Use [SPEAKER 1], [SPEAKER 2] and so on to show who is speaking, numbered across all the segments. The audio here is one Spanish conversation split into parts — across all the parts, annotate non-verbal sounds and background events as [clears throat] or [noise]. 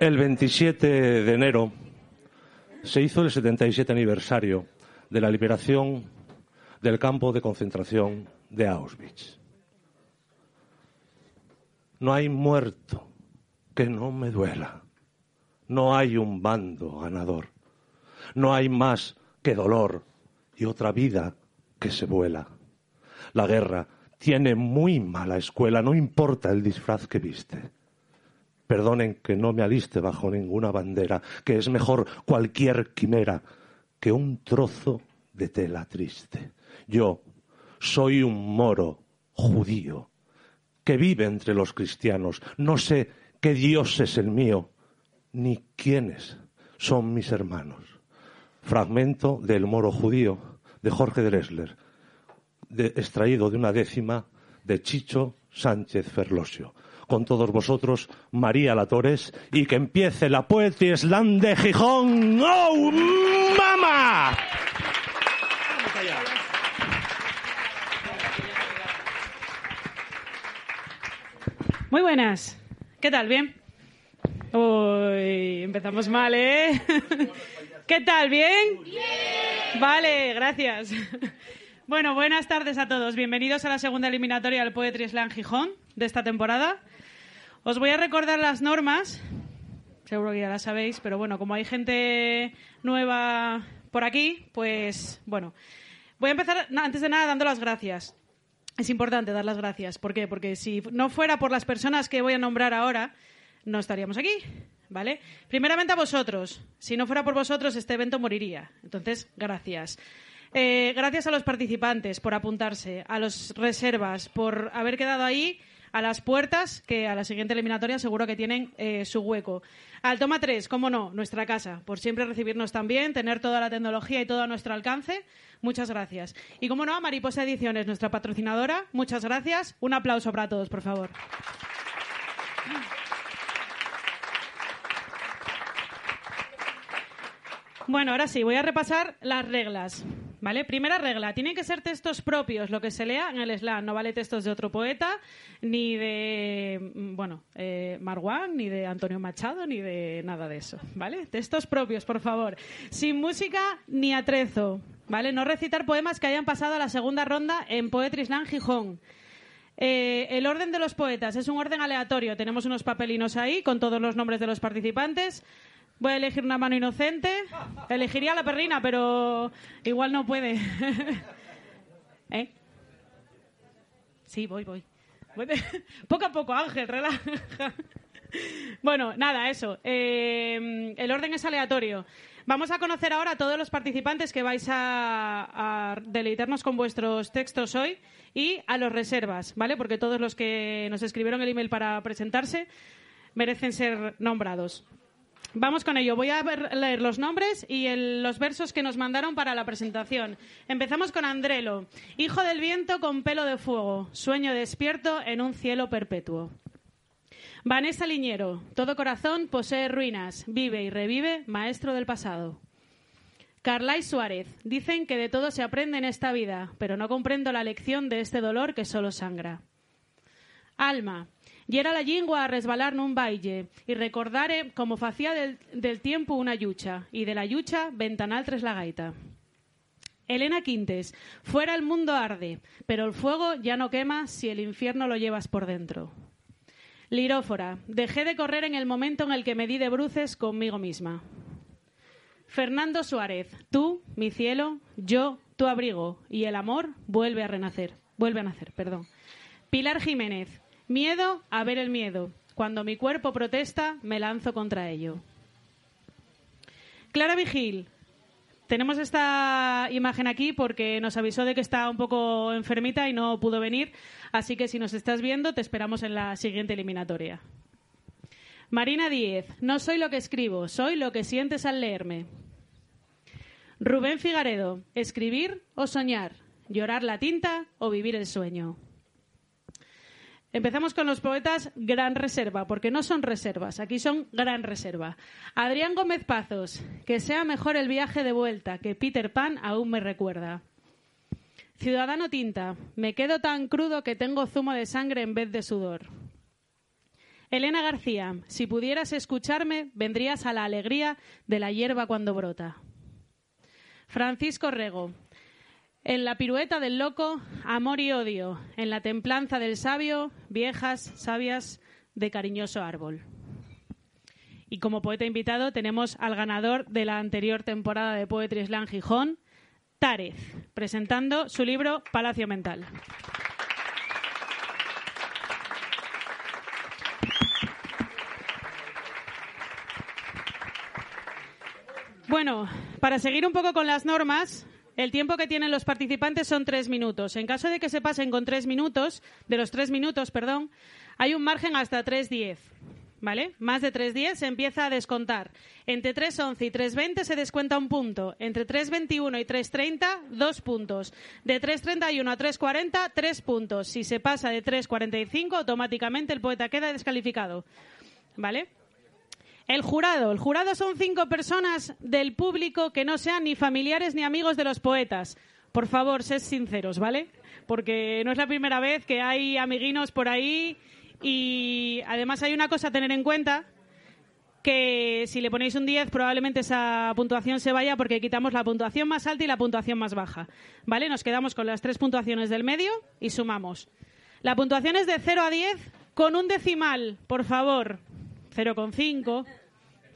[SPEAKER 1] El 27 de enero se hizo el 77 aniversario de la liberación del campo de concentración de Auschwitz. No hay muerto que no me duela. No hay un bando ganador. No hay más que dolor y otra vida que se vuela. La guerra tiene muy mala escuela, no importa el disfraz que viste. Perdonen que no me aliste bajo ninguna bandera, que es mejor cualquier quimera que un trozo de tela triste. Yo soy un moro judío que vive entre los cristianos. No sé qué Dios es el mío, ni quiénes son mis hermanos. Fragmento del moro judío de Jorge Dressler, extraído de una décima de Chicho Sánchez Ferlosio. Con todos vosotros, María Latores, y que empiece la Poetry Slam de Gijón. ¡Oh, mama!
[SPEAKER 2] Muy buenas. ¿Qué tal? ¿Bien? Uy, empezamos mal, ¿eh? ¿Qué tal? ¿Bien? Bien. Vale, gracias. Bueno, buenas tardes a todos. Bienvenidos a la segunda eliminatoria del Poetry Slam Gijón de esta temporada. Os voy a recordar las normas. Seguro que ya las sabéis, pero bueno, como hay gente nueva por aquí, pues bueno. Voy a empezar, antes de nada, dando las gracias. Es importante dar las gracias. ¿Por qué? Porque si no fuera por las personas que voy a nombrar ahora, no estaríamos aquí. ¿Vale? Primeramente a vosotros. Si no fuera por vosotros, este evento moriría. Entonces, gracias. Eh, gracias a los participantes por apuntarse, a los reservas por haber quedado ahí a las puertas, que a la siguiente eliminatoria seguro que tienen eh, su hueco. Al toma 3, cómo no, nuestra casa, por siempre recibirnos también, tener toda la tecnología y todo a nuestro alcance. Muchas gracias. Y cómo no, a Mariposa Ediciones, nuestra patrocinadora, muchas gracias. Un aplauso para todos, por favor. Bueno, ahora sí, voy a repasar las reglas. ¿Vale? Primera regla, tienen que ser textos propios, lo que se lea en el slam. No vale textos de otro poeta, ni de, bueno, eh, Marwan, ni de Antonio Machado, ni de nada de eso, ¿vale? Textos propios, por favor. Sin música ni atrezo, ¿vale? No recitar poemas que hayan pasado a la segunda ronda en Poetry Slam Gijón. Eh, el orden de los poetas es un orden aleatorio. Tenemos unos papelinos ahí con todos los nombres de los participantes. Voy a elegir una mano inocente. Elegiría la perrina, pero igual no puede. [laughs] ¿Eh? Sí, voy, voy. [laughs] Poco a poco, Ángel, relaja. Bueno, nada, eso. Eh, el orden es aleatorio. Vamos a conocer ahora a todos los participantes que vais a, a, deleitarnos con vuestros textos hoy y a los reservas, ¿vale? Porque todos los que nos escribieron el email para presentarse merecen ser nombrados. Vamos con ello. Voy a leer los nombres y los versos que nos mandaron para la presentación. Empezamos con Andrelo. Hijo del viento con pelo de fuego, sueño despierto en un cielo perpetuo. Vanessa Liñero. Todo corazón posee ruinas, vive y revive, maestro del pasado. Carlay Suárez. Dicen que de todo se aprende en esta vida, pero no comprendo la lección de este dolor que solo sangra. Alma. Y era la lingua a resbalar nun baile, y recordare como facía del, del tiempo una yucha, y de la yucha ventanal tres la gaita. Elena Quintes, fuera el mundo arde, pero el fuego ya no quema si el infierno lo llevas por dentro. Lirófora, dejé de correr en el momento en el que me di de bruces conmigo misma. Fernando Suárez, tú, mi cielo, yo, tu abrigo, y el amor vuelve a renacer, vuelve a nacer, perdón. Pilar Jiménez, Miedo a ver el miedo. Cuando mi cuerpo protesta, me lanzo contra ello. Clara Vigil. Tenemos esta imagen aquí porque nos avisó de que está un poco enfermita y no pudo venir. Así que si nos estás viendo, te esperamos en la siguiente eliminatoria. Marina Díez. No soy lo que escribo, soy lo que sientes al leerme. Rubén Figaredo. Escribir o soñar. Llorar la tinta o vivir el sueño. Empezamos con los poetas Gran Reserva, porque no son reservas, aquí son Gran Reserva. Adrián Gómez Pazos, que sea mejor el viaje de vuelta, que Peter Pan aún me recuerda. Ciudadano Tinta, me quedo tan crudo que tengo zumo de sangre en vez de sudor. Elena García, si pudieras escucharme, vendrías a la alegría de la hierba cuando brota. Francisco Rego, en la pirueta del loco, amor y odio. En la templanza del sabio, viejas, sabias de cariñoso árbol. Y como poeta invitado tenemos al ganador de la anterior temporada de Poetry Slam Gijón, Tárez, presentando su libro Palacio Mental. Bueno, para seguir un poco con las normas, el tiempo que tienen los participantes son tres minutos. En caso de que se pasen con tres minutos, de los tres minutos, perdón, hay un margen hasta tres diez. ¿Vale? Más de 3.10 se empieza a descontar. Entre 3.11 y 3.20 se descuenta un punto. Entre 3.21 y 3.30, dos puntos. De 3.31 a 3.40, tres puntos. Si se pasa de 3.45, automáticamente el poeta queda descalificado. ¿Vale? El jurado. El jurado son cinco personas del público que no sean ni familiares ni amigos de los poetas. Por favor, sed sinceros, ¿vale? Porque no es la primera vez que hay amiguinos por ahí y además hay una cosa a tener en cuenta que si le ponéis un 10 probablemente esa puntuación se vaya porque quitamos la puntuación más alta y la puntuación más baja. ¿Vale? Nos quedamos con las tres puntuaciones del medio y sumamos. La puntuación es de 0 a 10 con un decimal, por favor. 0,5,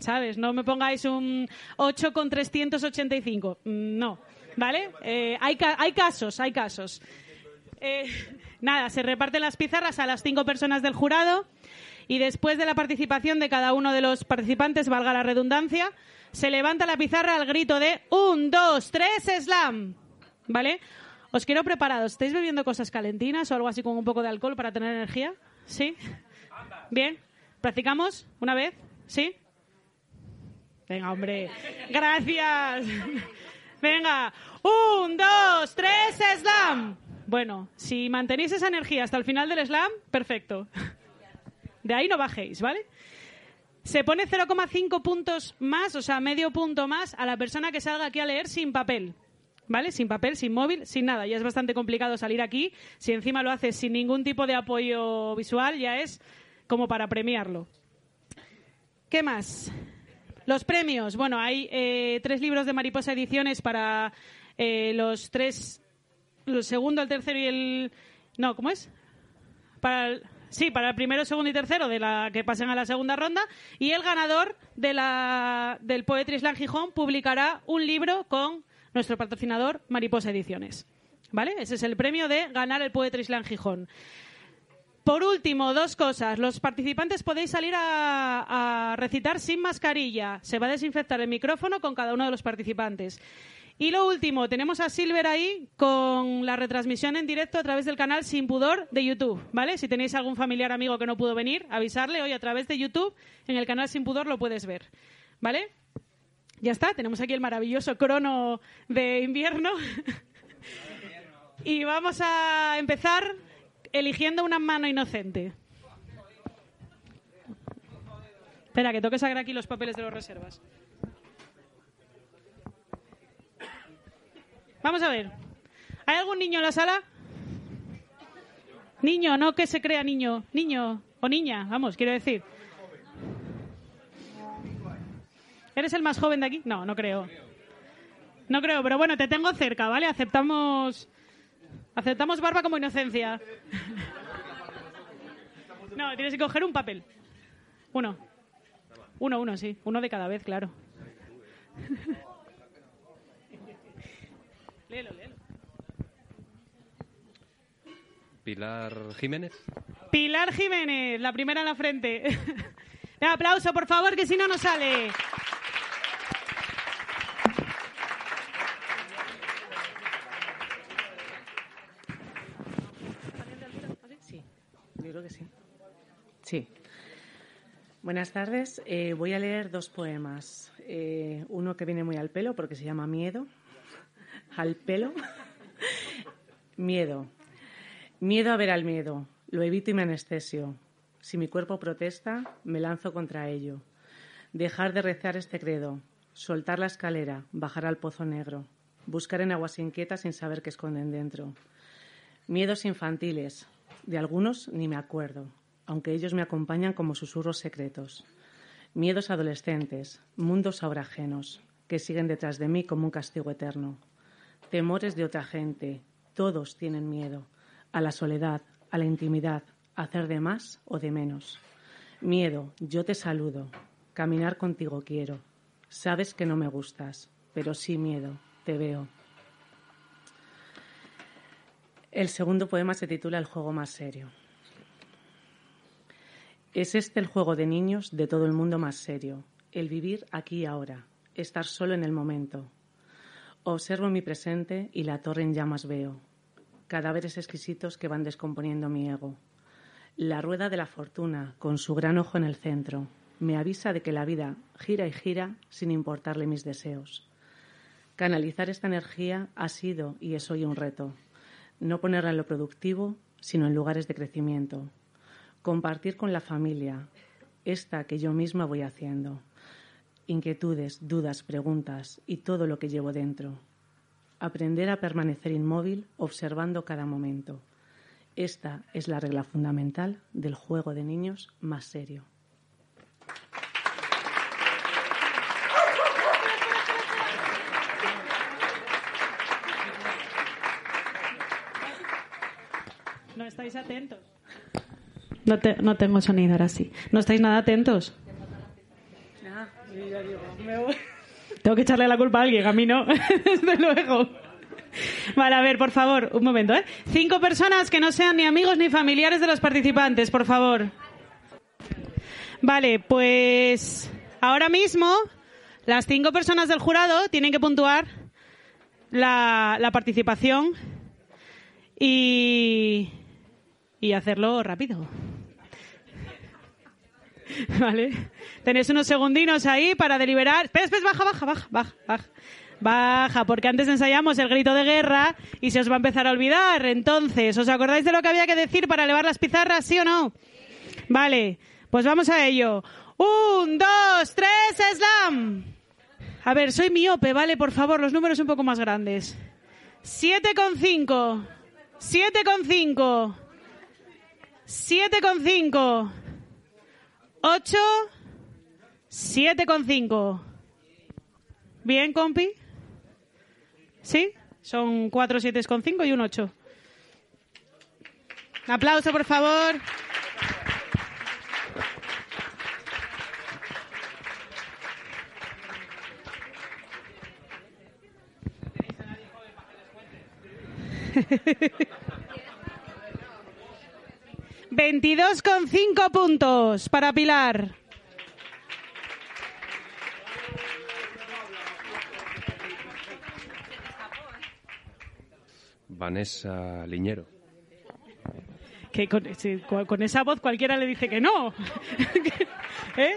[SPEAKER 2] ¿sabes? No me pongáis un 8 con 385. Mm, no, ¿vale? Eh, hay, hay casos, hay casos. Eh, nada, se reparten las pizarras a las cinco personas del jurado y después de la participación de cada uno de los participantes, valga la redundancia, se levanta la pizarra al grito de un, dos, tres, slam. ¿Vale? Os quiero preparados. ¿Estáis bebiendo cosas calentinas o algo así con un poco de alcohol para tener energía? ¿Sí? Bien. ¿Practicamos una vez? ¿Sí? Venga, hombre. Gracias. Venga. Un, dos, tres, slam. Bueno, si mantenéis esa energía hasta el final del slam, perfecto. De ahí no bajéis, ¿vale? Se pone 0,5 puntos más, o sea, medio punto más a la persona que salga aquí a leer sin papel. ¿Vale? Sin papel, sin móvil, sin nada. Ya es bastante complicado salir aquí. Si encima lo haces sin ningún tipo de apoyo visual, ya es como para premiarlo. ¿Qué más? Los premios. Bueno, hay eh, tres libros de Mariposa Ediciones para eh, los tres, el segundo, el tercero y el... No, ¿cómo es? Para sí, para el primero, segundo y tercero de la que pasen a la segunda ronda. Y el ganador de la, del Poetry Slam Gijón publicará un libro con nuestro patrocinador Mariposa Ediciones. ¿Vale? Ese es el premio de ganar el Poetry Slam Gijón. Por último, dos cosas. Los participantes podéis salir a, recitar sin mascarilla. Se va a desinfectar el micrófono con cada uno de los participantes. Y lo último, tenemos a Silver ahí con la retransmisión en directo a través del canal Sin Pudor de YouTube, ¿vale? Si tenéis algún familiar amigo que no pudo venir, avisarle hoy a través de YouTube, en el canal Sin Pudor lo puedes ver, ¿vale? Ya está, tenemos aquí el maravilloso crono de invierno. [laughs] y vamos a empezar eligiendo una mano inocente. Espera, que toque sacar aquí los papeles de los reservas. Vamos a ver. ¿Hay algún niño en la sala? Niño, no que se crea niño. Niño o niña, vamos, quiero decir. ¿Eres el más joven de aquí? No, no creo. No creo, pero bueno, te tengo cerca, ¿vale? Aceptamos Aceptamos barba como inocencia. No, tienes que coger un papel. Uno. Uno, uno, sí. Uno de cada vez, claro. léelo, léelo.
[SPEAKER 3] Pilar Jiménez.
[SPEAKER 2] Pilar Jiménez, la primera en la frente. [laughs] Un aplauso, por favor, que si no, no sale.
[SPEAKER 4] Sí. Buenas tardes. Eh, voy a leer dos poemas. Eh, uno que viene muy al pelo porque se llama Miedo. al pelo. [laughs] miedo. Miedo a ver al miedo. Lo evito y me anestesio. Si mi cuerpo protesta, me lanzo contra ello. Dejar de rezar este credo. Soltar la escalera. Bajar al pozo negro. Buscar en aguas inquietas sin saber qué esconden dentro. Miedos infantiles. De algunos ni me acuerdo aunque ellos me acompañan como susurros secretos. Miedos adolescentes, mundos ahora ajenos, que siguen detrás de mí como un castigo eterno. Temores de otra gente, todos tienen miedo, a la soledad, a la intimidad, a hacer de más o de menos. Miedo, yo te saludo, caminar contigo quiero. Sabes que no me gustas, pero sí miedo, te veo. El segundo poema se titula El juego más serio. Es este el juego de niños de todo el mundo más serio, el vivir aquí y ahora, estar solo en el momento. Observo mi presente y la torre en llamas veo, cadáveres exquisitos que van descomponiendo mi ego. La rueda de la fortuna, con su gran ojo en el centro, me avisa de que la vida gira y gira sin importarle mis deseos. Canalizar esta energía ha sido y es hoy un reto. No ponerla en lo productivo, sino en lugares de crecimiento. Compartir con la familia, esta que yo misma voy haciendo. Inquietudes, dudas, preguntas y todo lo que llevo dentro. Aprender a permanecer inmóvil observando cada momento. Esta es la regla fundamental del juego de niños más serio.
[SPEAKER 2] No estáis atentos. No, no tengo sonido ahora sí. No estáis nada atentos. Tengo que echarle la culpa a alguien, a mí no, [laughs] desde luego. Vale, a ver, por favor, un momento, ¿eh? Cinco personas que no sean ni amigos ni familiares de los participantes, por favor. Vale, pues ahora mismo las cinco personas del jurado tienen que puntuar la, la participación y, y hacerlo rápido. [laughs] ¿Vale? Tenéis unos segundinos ahí para deliberar. Espera, espera, baja, baja, baja, baja, baja. Baja, porque antes ensayamos el grito de guerra y se os va a empezar a olvidar. Entonces, ¿os acordáis de lo que había que decir para elevar las pizarras, sí o no? Vale, pues vamos a ello. Un, dos, tres, slam. A ver, soy miope, ¿vale? Por favor, los números un poco más grandes. Siete con cinco. Siete con cinco. Siete con cinco. 8, 7,5. ¿Bien, compi? ¿Sí? Son 4 7,5 y un 8. Un aplauso, por favor. [laughs] Veintidós con cinco puntos para Pilar.
[SPEAKER 3] Vanessa Liñero.
[SPEAKER 2] Que con, sí, con- con esa voz cualquiera le dice que no. [laughs] ¿Eh?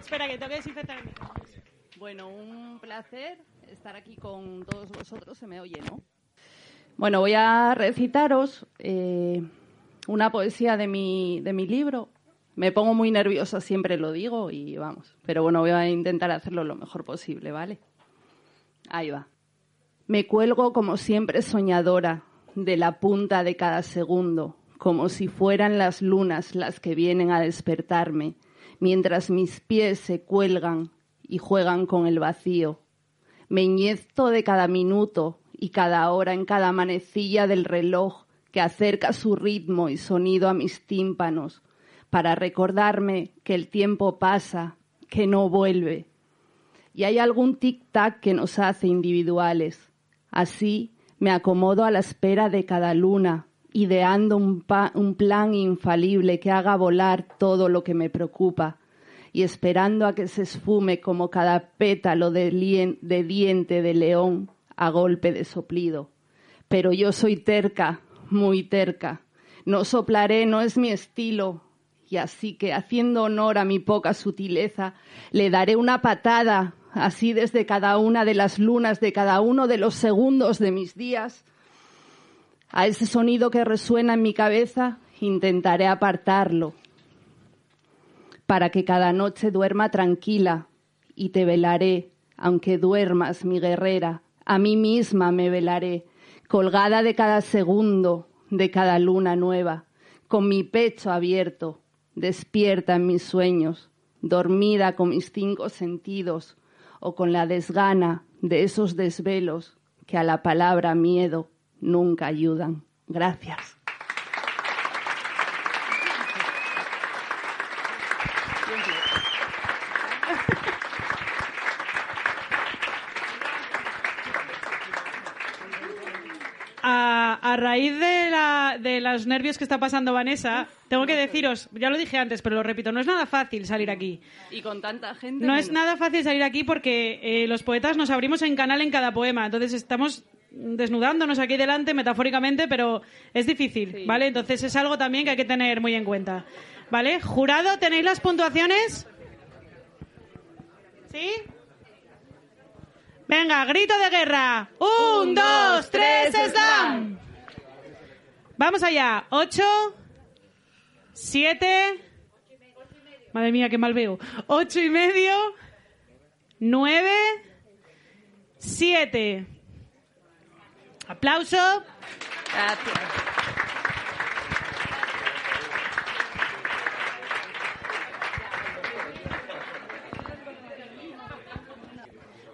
[SPEAKER 2] Espera, que tengo que desinfectar el micrófono.
[SPEAKER 5] Bueno, un placer estar aquí con todos vosotros. Se me oye, ¿no? Bueno, voy a recitaros eh, una poesía de mi, de mi libro. Me pongo muy nerviosa, siempre lo digo, y vamos. Pero bueno, voy a intentar hacerlo lo mejor posible, ¿vale? Ahí va. Me cuelgo como siempre soñadora de la punta de cada segundo, como si fueran las lunas las que vienen a despertarme, mientras mis pies se cuelgan y juegan con el vacío. Me inyecto de cada minuto y cada hora en cada manecilla del reloj que acerca su ritmo y sonido a mis tímpanos, para recordarme que el tiempo pasa, que no vuelve. Y hay algún tic-tac que nos hace individuales. Así me acomodo a la espera de cada luna, ideando un, plan infalible que haga volar todo lo que me preocupa y esperando a que se esfume como cada pétalo de diente de león a golpe de soplido. Pero yo soy terca, muy terca. No soplaré, no es mi estilo. Y así que, haciendo honor a mi poca sutileza, le daré una patada, así desde cada una de las lunas de cada uno de los segundos de mis días. A ese sonido que resuena en mi cabeza, intentaré apartarlo, para que cada noche duerma tranquila y te velaré, aunque duermas, mi guerrera, a mí misma me velaré, colgada de cada segundo, de cada luna nueva, con mi pecho abierto, despierta en mis sueños, dormida con mis cinco sentidos o con la desgana de esos desvelos que a la palabra miedo nunca ayudan. Gracias.
[SPEAKER 2] A, raíz de, la- de los nervios que está pasando Vanessa, tengo que deciros, ya lo dije antes, pero lo repito, no es nada fácil salir aquí.
[SPEAKER 5] Y con tanta gente.
[SPEAKER 2] No es nada fácil salir aquí porque eh, los poetas nos abrimos en canal en cada poema. Entonces estamos desnudándonos aquí delante, metafóricamente, pero es difícil,
[SPEAKER 5] Sí.
[SPEAKER 2] ¿vale? Entonces es algo también que hay que tener muy en cuenta. ¿Vale? Jurado, ¿tenéis las puntuaciones? ¿Sí? Venga, grito de guerra. Un, dos, tres, slam. Vamos allá. Ocho, siete. Madre mía, qué mal veo. Ocho y medio. Nueve. Siete. Aplauso.
[SPEAKER 5] Gracias.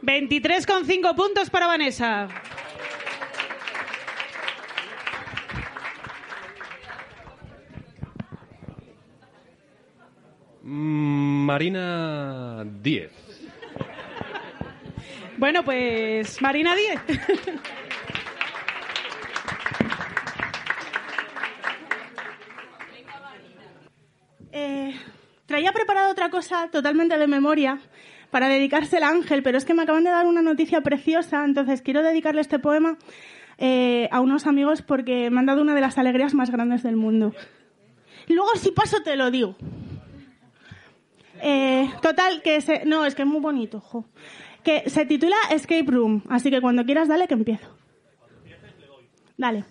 [SPEAKER 2] Veintitrés con cinco puntos para Vanessa.
[SPEAKER 3] Marina 10.
[SPEAKER 2] Bueno, pues Marina 10. [laughs]
[SPEAKER 6] Eh, traía preparado otra cosa totalmente de memoria para dedicársela a Ángel, pero es que me acaban de dar una noticia preciosa, entonces quiero dedicarle este poema eh, a unos amigos porque me han dado una de las alegrías más grandes del mundo. Luego, si paso, te lo digo. Eh, total, que se... No, es que es muy bonito, jo. Que se titula Escape Room, así que cuando quieras, dale que empiezo. Dale.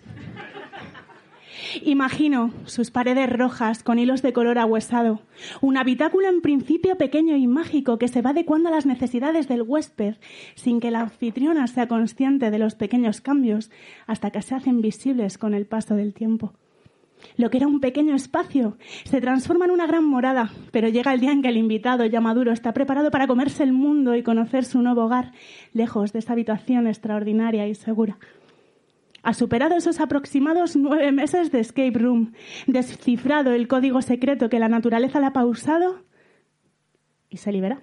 [SPEAKER 6] Imagino sus paredes rojas con hilos de color ahuesado, un habitáculo en principio pequeño y mágico que se va adecuando a las necesidades del huésped sin que la anfitriona sea consciente de los pequeños cambios hasta que se hacen visibles con el paso del tiempo. Lo que era un pequeño espacio se transforma en una gran morada, pero llega el día en que el invitado ya maduro está preparado para comerse el mundo y conocer su nuevo hogar, lejos de esa habitación extraordinaria y segura. Ha superado esos aproximados nueve meses de escape room, descifrado el código secreto que la naturaleza le ha pausado y se libera.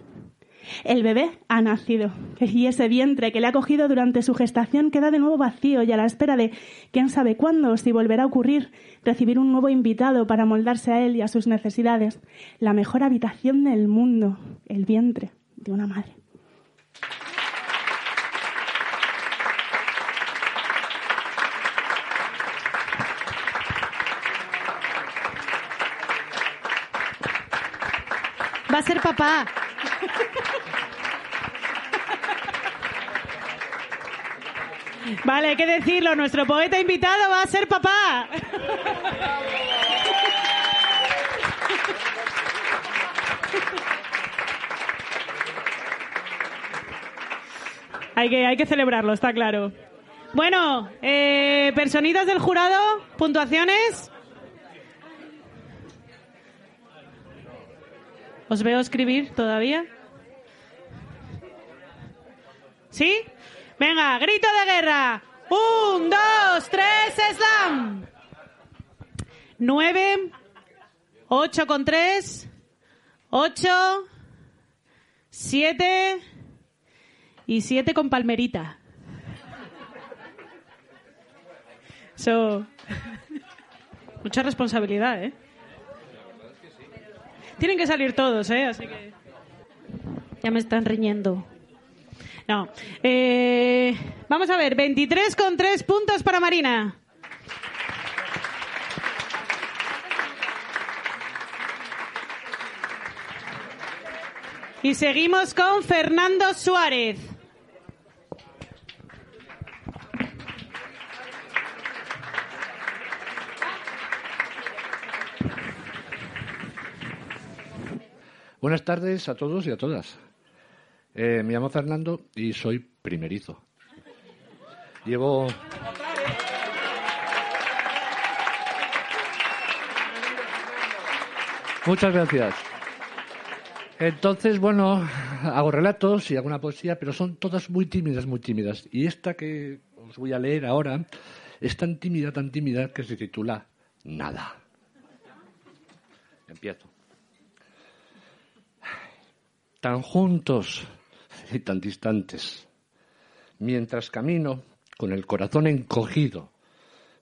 [SPEAKER 6] El bebé ha nacido y ese vientre que le ha cogido durante su gestación queda de nuevo vacío y a la espera de quién sabe cuándo, si volverá a ocurrir, recibir un nuevo invitado para moldarse a él y a sus necesidades. La mejor habitación del mundo, el vientre de una madre.
[SPEAKER 2] Va a ser papá. Vale, hay que decirlo, nuestro poeta invitado va a ser papá. Hay que, hay que celebrarlo, está claro. Bueno, eh, personitas del jurado, puntuaciones. ¿Os veo escribir todavía? ¿Sí? Venga, grito de guerra. Un, dos, tres, slam. Nueve, ocho con tres, ocho, siete y siete con palmerita. Eso. [laughs] Mucha responsabilidad, ¿eh? Tienen que salir todos, ¿eh? Así que. Ya me están riñendo. No. Eh, vamos a ver, 23 con 3 puntos para Marina. Y seguimos con Fernando Suárez.
[SPEAKER 7] Buenas tardes a todos y a todas. Eh, me llamo Fernando y soy primerizo. Llevo. Muchas gracias. Entonces, bueno, hago relatos y alguna poesía, pero son todas muy tímidas, muy tímidas. Y esta que os voy a leer ahora es tan tímida, tan tímida que se titula Nada. Empiezo. Tan juntos y tan distantes. Mientras camino con el corazón encogido,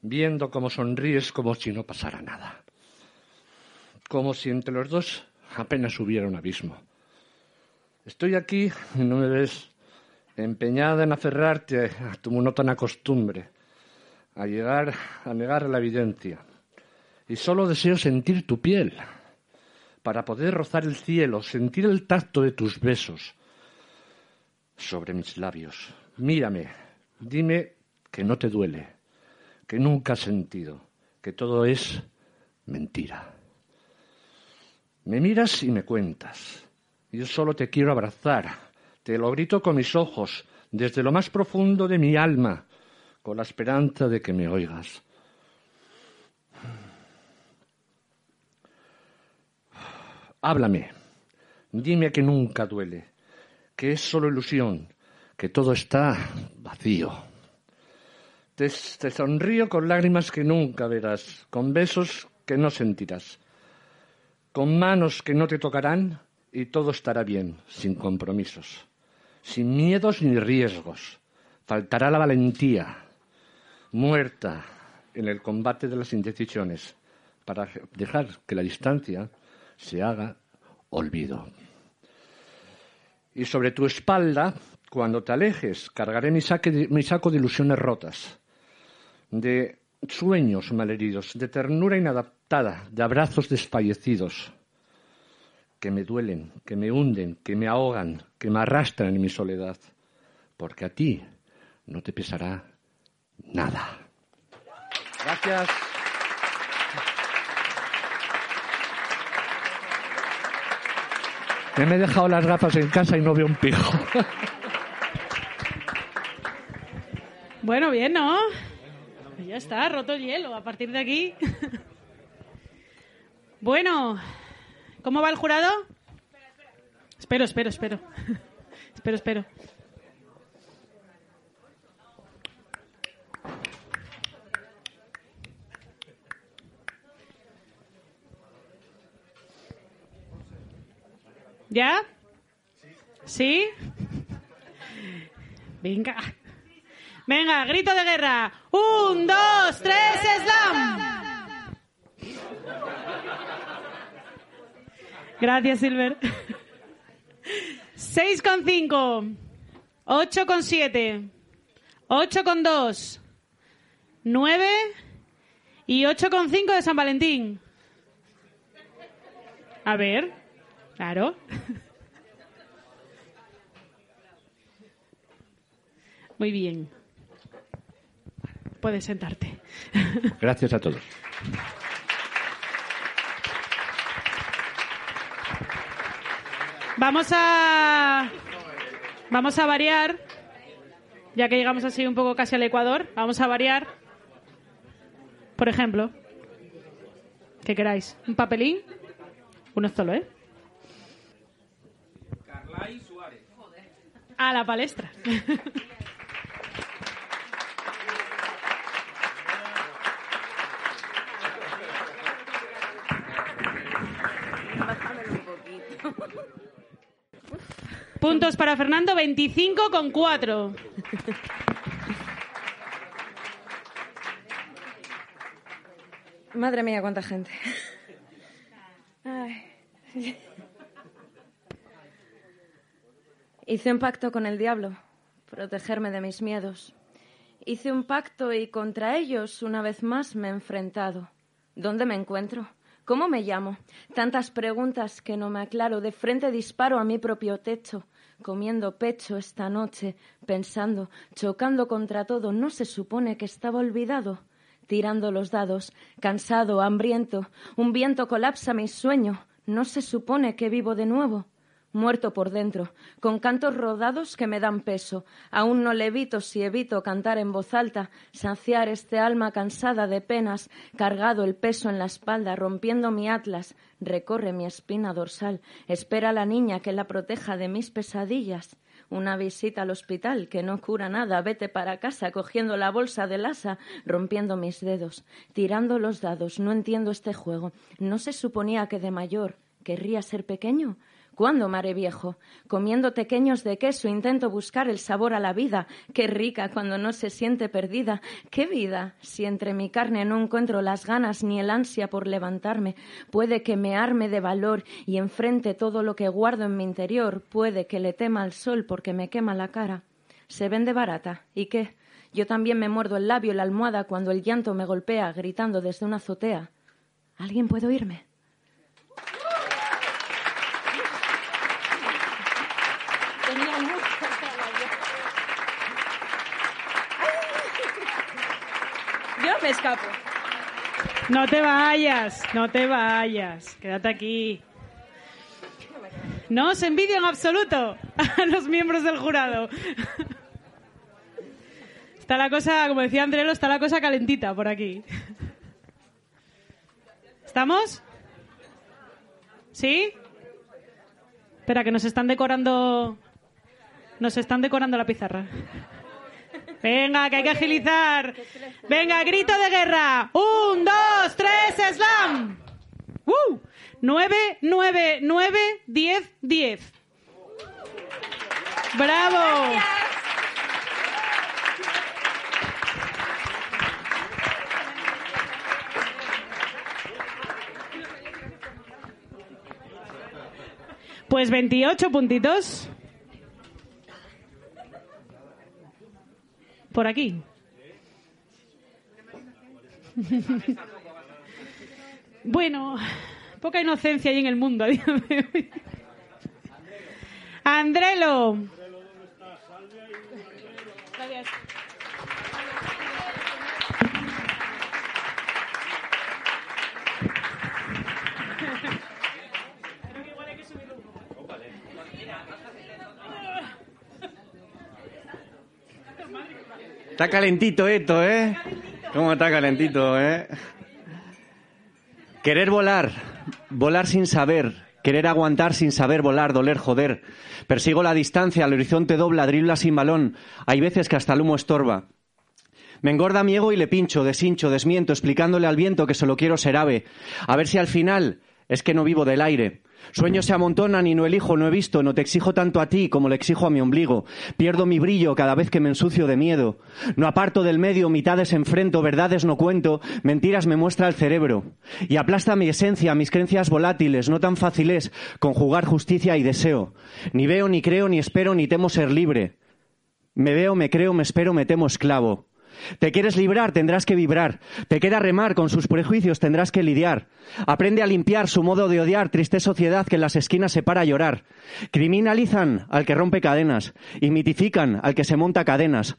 [SPEAKER 7] viendo cómo sonríes como si no pasara nada. Como si entre los dos apenas hubiera un abismo. Estoy aquí y no me ves empeñada en aferrarte a tu monótona costumbre, a llegar a negar la evidencia. Y solo deseo sentir tu piel para poder rozar el cielo, sentir el tacto de tus besos sobre mis labios. Mírame, dime que no te duele, que nunca has sentido, que todo es mentira. Me miras y me cuentas. Yo solo te quiero abrazar. Te lo grito con mis ojos, desde lo más profundo de mi alma, con la esperanza de que me oigas. Háblame. Dime que nunca duele, que es solo ilusión, que todo está vacío. Te, te, sonrío con lágrimas que nunca verás, con besos que no sentirás, con manos que no te tocarán y todo estará bien, sin compromisos, sin miedos ni riesgos. Faltará la valentía, muerta en el combate de las indecisiones, para dejar que la distancia se haga olvido. Y sobre tu espalda, cuando te alejes, cargaré mi, saco de ilusiones rotas, de sueños malheridos, de ternura inadaptada, de abrazos desfallecidos, que me duelen, que me hunden, que me ahogan, que me arrastran en mi soledad, porque a ti no te pesará nada. Gracias. Me he dejado las gafas en casa y no veo un pijo.
[SPEAKER 2] Bueno, bien, ¿no? Ya está, roto el hielo. A partir de aquí. Bueno, ¿cómo va el jurado? Espero, espero, espero. espero, espero. ¿Ya? ¿Sí? Venga. Venga, grito de guerra. Un, dos, tres, slam. Gracias, Silver. Seis con cinco. Ocho con siete. Ocho con dos. Nueve. Y ocho con cinco de San Valentín. A ver. Claro. Muy bien. Puedes sentarte.
[SPEAKER 7] Gracias a todos.
[SPEAKER 2] Vamos a vamos a variar, ya que llegamos así un poco casi al Ecuador, vamos a variar. Por ejemplo, ¿qué queráis? ¿Un papelín? Uno solo, ¿eh? A la palestra. Puntos para Fernando, 25 con 4.
[SPEAKER 8] Madre mía, cuánta gente. Ay. Hice un pacto con el diablo, protegerme de mis miedos. Hice un pacto y contra ellos una vez más me he enfrentado. ¿Dónde me encuentro? ¿Cómo me llamo? Tantas preguntas que no me aclaro. De frente disparo a mi propio techo, comiendo pecho esta noche, pensando, chocando contra todo. ¿No se supone que estaba olvidado? Tirando los dados, cansado, hambriento, un viento colapsa mi sueño. ¿No se supone que vivo de nuevo? Muerto por dentro, con cantos rodados que me dan peso. Aún no le evito si evito cantar en voz alta, saciar este alma cansada de penas, cargado el peso en la espalda, rompiendo mi atlas, recorre mi espina dorsal, espera la niña que la proteja de mis pesadillas. Una visita al hospital que no cura nada. Vete para casa cogiendo la bolsa del asa, rompiendo mis dedos, tirando los dados. No entiendo este juego. ¿No se suponía que de mayor querría ser pequeño? ¿Cuándo mare viejo? Comiendo pequeños de queso intento buscar el sabor a la vida. Qué rica cuando no se siente perdida. ¿Qué vida? Si entre mi carne no encuentro las ganas ni el ansia por levantarme, puede que me arme de valor y enfrente todo lo que guardo en mi interior. Puede que le tema al sol porque me quema la cara. Se vende barata. ¿Y qué? Yo también me muerdo el labio y la almohada cuando el llanto me golpea, gritando desde una azotea. ¿Alguien puede oírme? Yo
[SPEAKER 2] No te vayas, no te vayas. Quédate aquí. No os envidio en absoluto a los miembros del jurado. Está la cosa, como decía Andrelo, está la cosa calentita por aquí. ¿Estamos? ¿Sí? Espera, que nos están decorando. Nos están decorando la pizarra. Venga, que hay que agilizar. Venga, grito de guerra. Un, dos, tres, slam. ¡Uh! Nueve, nueve, nueve, diez, diez. ¡Bravo! Pues 28 puntitos. Por aquí. [laughs] Bueno, poca inocencia hay en el mundo a día de hoy. Andrelo. Gracias.
[SPEAKER 9] Está calentito esto, ¿eh? ¿Cómo está calentito, eh? Querer volar, volar sin saber, querer aguantar sin saber volar, doler, joder. Persigo la distancia, al horizonte dobla, dribla sin balón. Hay veces que hasta el humo estorba. Me engorda mi ego y le pincho, deshincho, desmiento, explicándole al viento que solo quiero ser ave. A ver si al final es que no vivo del aire. Sueños se amontonan y no elijo, no he visto, no te exijo tanto a ti como le exijo a mi ombligo. Pierdo mi brillo cada vez que me ensucio de miedo. No aparto del medio, mitades enfrento, verdades no cuento, mentiras me muestra el cerebro. Y aplasta mi esencia, mis creencias volátiles, no tan fáciles conjugar justicia y deseo. Ni veo, ni creo, ni espero, ni temo ser libre. Me veo, me creo, me espero, me temo esclavo. Te quieres librar, tendrás que vibrar. Te queda remar, con sus prejuicios tendrás que lidiar. Aprende a limpiar su modo de odiar, triste sociedad que en las esquinas se para a llorar. Criminalizan al que rompe cadenas y mitifican al que se monta cadenas.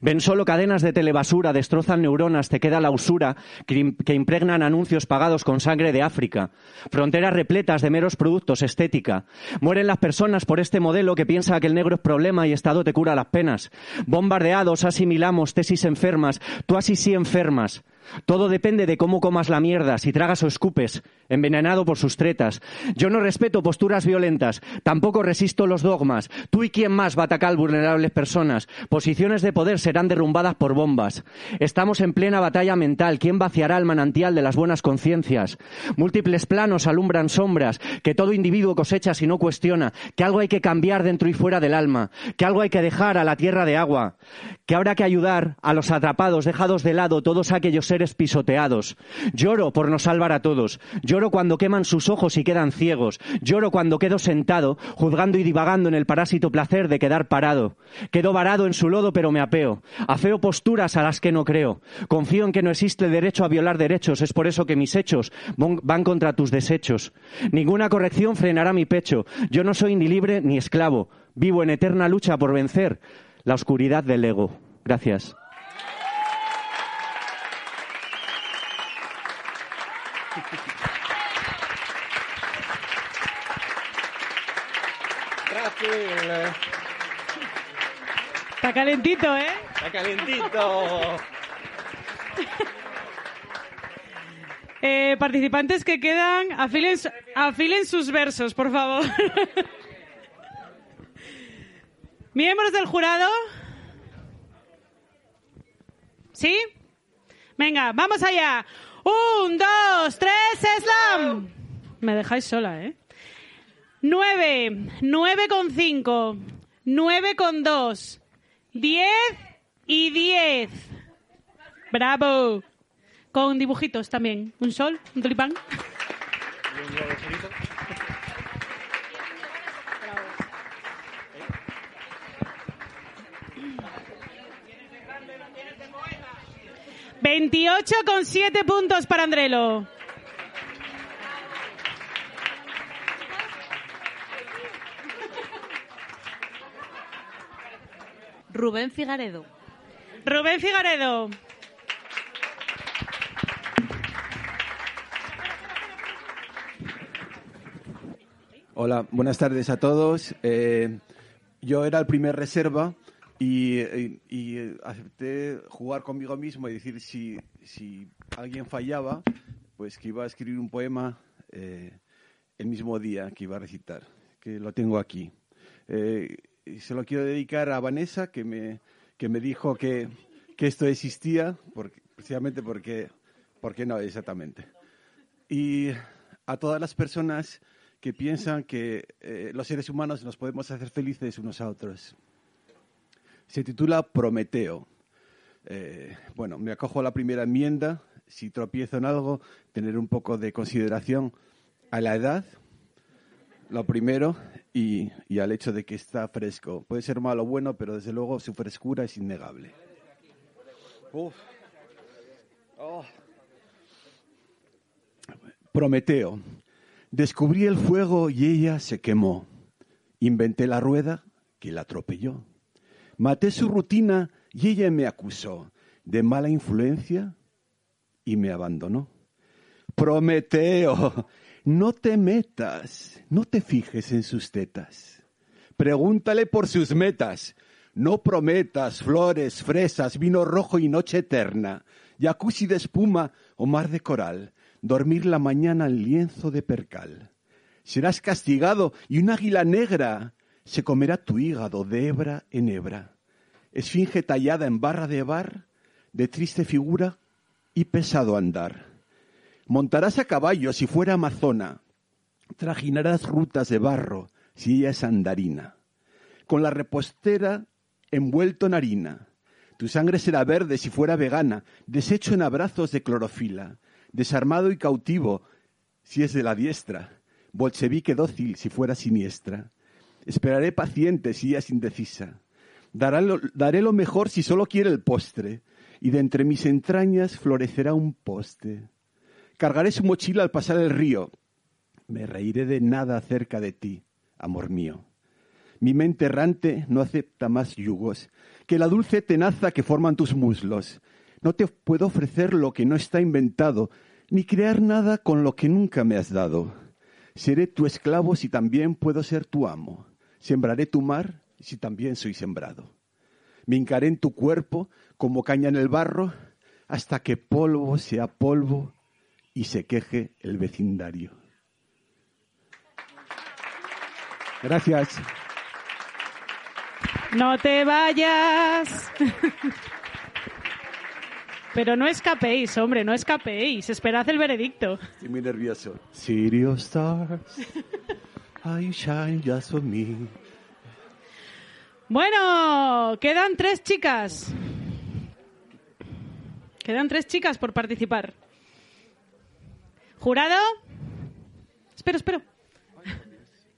[SPEAKER 9] Ven solo cadenas de telebasura, destrozan neuronas, te queda la usura que impregnan anuncios pagados con sangre de África. Fronteras repletas de meros productos, estética. Mueren las personas por este modelo que piensa que el negro es problema y Estado te cura las penas. Bombardeados, asimilamos tesis enfermas, tú así sí enfermas. Todo depende de cómo comas la mierda, si tragas o escupes, envenenado por sus tretas. Yo no respeto posturas violentas, tampoco resisto los dogmas. Tú y quién más va a atacar vulnerables personas. Posiciones de poder serán derrumbadas por bombas. Estamos en plena batalla mental. ¿Quién vaciará el manantial de las buenas conciencias? Múltiples planos alumbran sombras que todo individuo cosecha si no cuestiona. Que algo hay que cambiar dentro y fuera del alma. Que algo hay que dejar a la tierra de agua. Que habrá que ayudar a los atrapados, dejados de lado todos aquellos seres pisoteados. Lloro por no salvar a todos. Lloro cuando queman sus ojos y quedan ciegos. Lloro cuando quedo sentado, juzgando y divagando en el parásito placer de quedar parado. Quedo varado en su lodo, pero me apeo. Afeo posturas a las que no creo. Confío en que no existe derecho a violar derechos. Es por eso que mis hechos van contra tus desechos. Ninguna corrección frenará mi pecho. Yo no soy ni libre ni esclavo. Vivo en eterna lucha por vencer la oscuridad del ego. Gracias.
[SPEAKER 2] Está calentito, ¿eh?
[SPEAKER 3] Está calentito. [laughs]
[SPEAKER 2] Eh, participantes que quedan, afilen, afilen sus versos, por favor. [laughs] Miembros del jurado. ¿Sí? Venga, vamos allá. Un, dos, tres, slam. Me dejáis sola, ¿eh? Nueve, nueve con cinco, nueve con dos, diez y diez. Bravo. Con dibujitos también. Un sol, un tulipán. Veintiocho con siete puntos para Andrelo.
[SPEAKER 10] Rubén Figaredo.
[SPEAKER 2] Rubén Figaredo.
[SPEAKER 11] Hola, buenas tardes a todos. Eh, yo era el primer reserva y, y- y, acepté jugar conmigo mismo y decir si, si alguien fallaba, pues que iba a escribir un poema eh, el mismo día que iba a recitar, que lo tengo aquí. Eh, y se lo quiero dedicar a Vanessa, que me, que me dijo que, que esto existía, precisamente porque, porque no, exactamente y a todas las personas que piensan que eh, los seres humanos nos podemos hacer felices unos a otros. Se titula Prometeo. Eh, bueno, me acojo a la primera enmienda. Si tropiezo en algo, tener un poco de consideración a la edad, lo primero, y, y al hecho de que está fresco. Puede ser malo o bueno, pero desde luego su frescura es innegable. Uf. Oh. Prometeo. Descubrí el fuego y ella se quemó. Inventé la rueda que la atropelló. Maté su rutina y ella me acusó de mala influencia y me abandonó. Prometeo, no te metas, no te fijes en sus tetas. Pregúntale por sus metas. No prometas flores, fresas, vino rojo y noche eterna, jacuzzi de espuma o mar de coral, dormir la mañana en lienzo de percal. Serás castigado y un águila negra se comerá tu hígado de hebra en hebra. Esfinge tallada en barra de bar, de triste figura y pesado andar. Montarás a caballo si fuera amazona, trajinarás rutas de barro si ella es andarina. Con la repostera envuelto en harina, tu sangre será verde si fuera vegana, deshecho en abrazos de clorofila, desarmado y cautivo si es de la diestra, bolchevique dócil si fuera siniestra. Esperaré paciente si ella es indecisa. Daré lo mejor si solo quiere el postre, y de entre mis entrañas florecerá un poste. Cargaré su mochila al pasar el río. Me reiré de nada cerca de ti, amor mío. Mi mente errante no acepta más yugos que la dulce tenaza que forman tus muslos. No te puedo ofrecer lo que no está inventado, ni crear nada con lo que nunca me has dado. Seré tu esclavo si también puedo ser tu amo. Sembraré tu mar si también soy sembrado. Me hincaré en tu cuerpo como caña en el barro hasta que polvo sea polvo y se queje el vecindario. Gracias.
[SPEAKER 2] No te vayas. Pero no escapéis, hombre, no escapéis. Esperad el veredicto.
[SPEAKER 11] Estoy muy nervioso. City of Stars, I shine just for me.
[SPEAKER 2] Bueno, quedan tres chicas. Quedan tres chicas por participar. ¿Jurado? Espero, espero.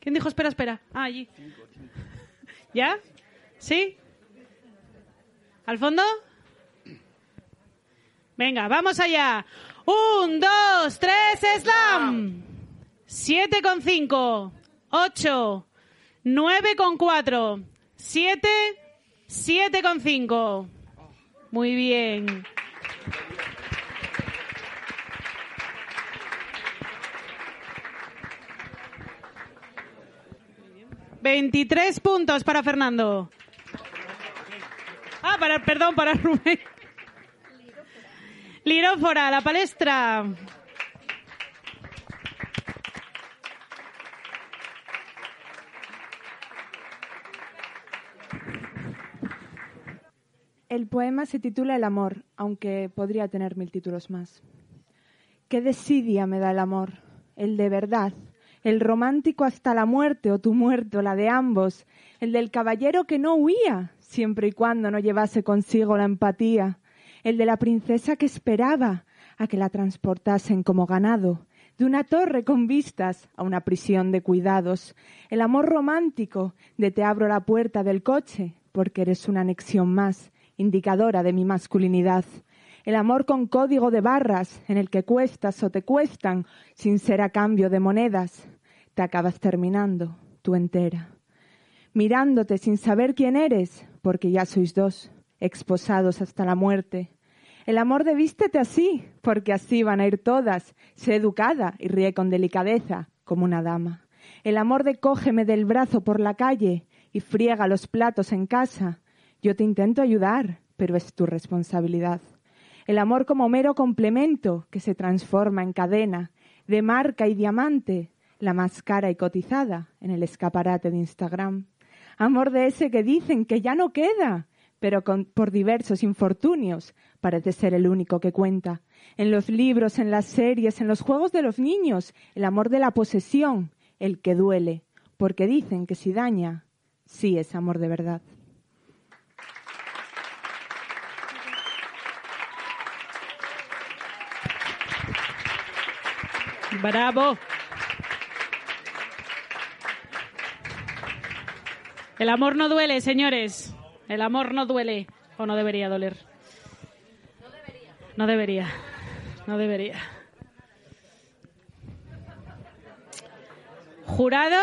[SPEAKER 2] ¿Quién dijo espera, espera? Ah, allí. ¿Ya? ¿Sí? ¿Al fondo? Venga, vamos allá. Un, dos, tres, slam. Siete con cinco. Ocho. Nueve con cuatro. Siete. Siete con cinco. Muy bien. 23 puntos para Fernando. Ah, para, perdón, para Rubén. Lirófora, la palestra.
[SPEAKER 12] El poema se titula El amor, aunque podría tener mil títulos más. Qué desidia me da el amor, el de verdad, el romántico hasta la muerte o tu muerte o la de ambos, el del caballero que no huía, siempre y cuando no llevase consigo la empatía, el de la princesa que esperaba a que la transportasen como ganado, de una torre con vistas a una prisión de cuidados, el amor romántico de te abro la puerta del coche porque eres una anexión más, indicadora de mi masculinidad. El amor con código de barras en el que cuestas o te cuestan sin ser a cambio de monedas. Te acabas terminando, tú entera. Mirándote sin saber quién eres, porque ya sois dos, exposados hasta la muerte. El amor de vístete así, porque así van a ir todas. Sé educada y ríe con delicadeza, como una dama. El amor de cógeme del brazo por la calle y friega los platos en casa. Yo te intento ayudar, pero es tu responsabilidad. El amor como mero complemento que se transforma en cadena, de marca y diamante, la más cara y cotizada en el escaparate de Instagram. Amor de ese que dicen que ya no queda, pero con, por diversos infortunios parece ser el único que cuenta. En los libros, en las series, en los juegos de los niños, el amor de la posesión, el que duele, porque dicen que si daña, sí es amor de verdad.
[SPEAKER 2] Bravo. El amor no duele, señores. El amor no duele. O no debería doler. No debería. No debería. Jurado.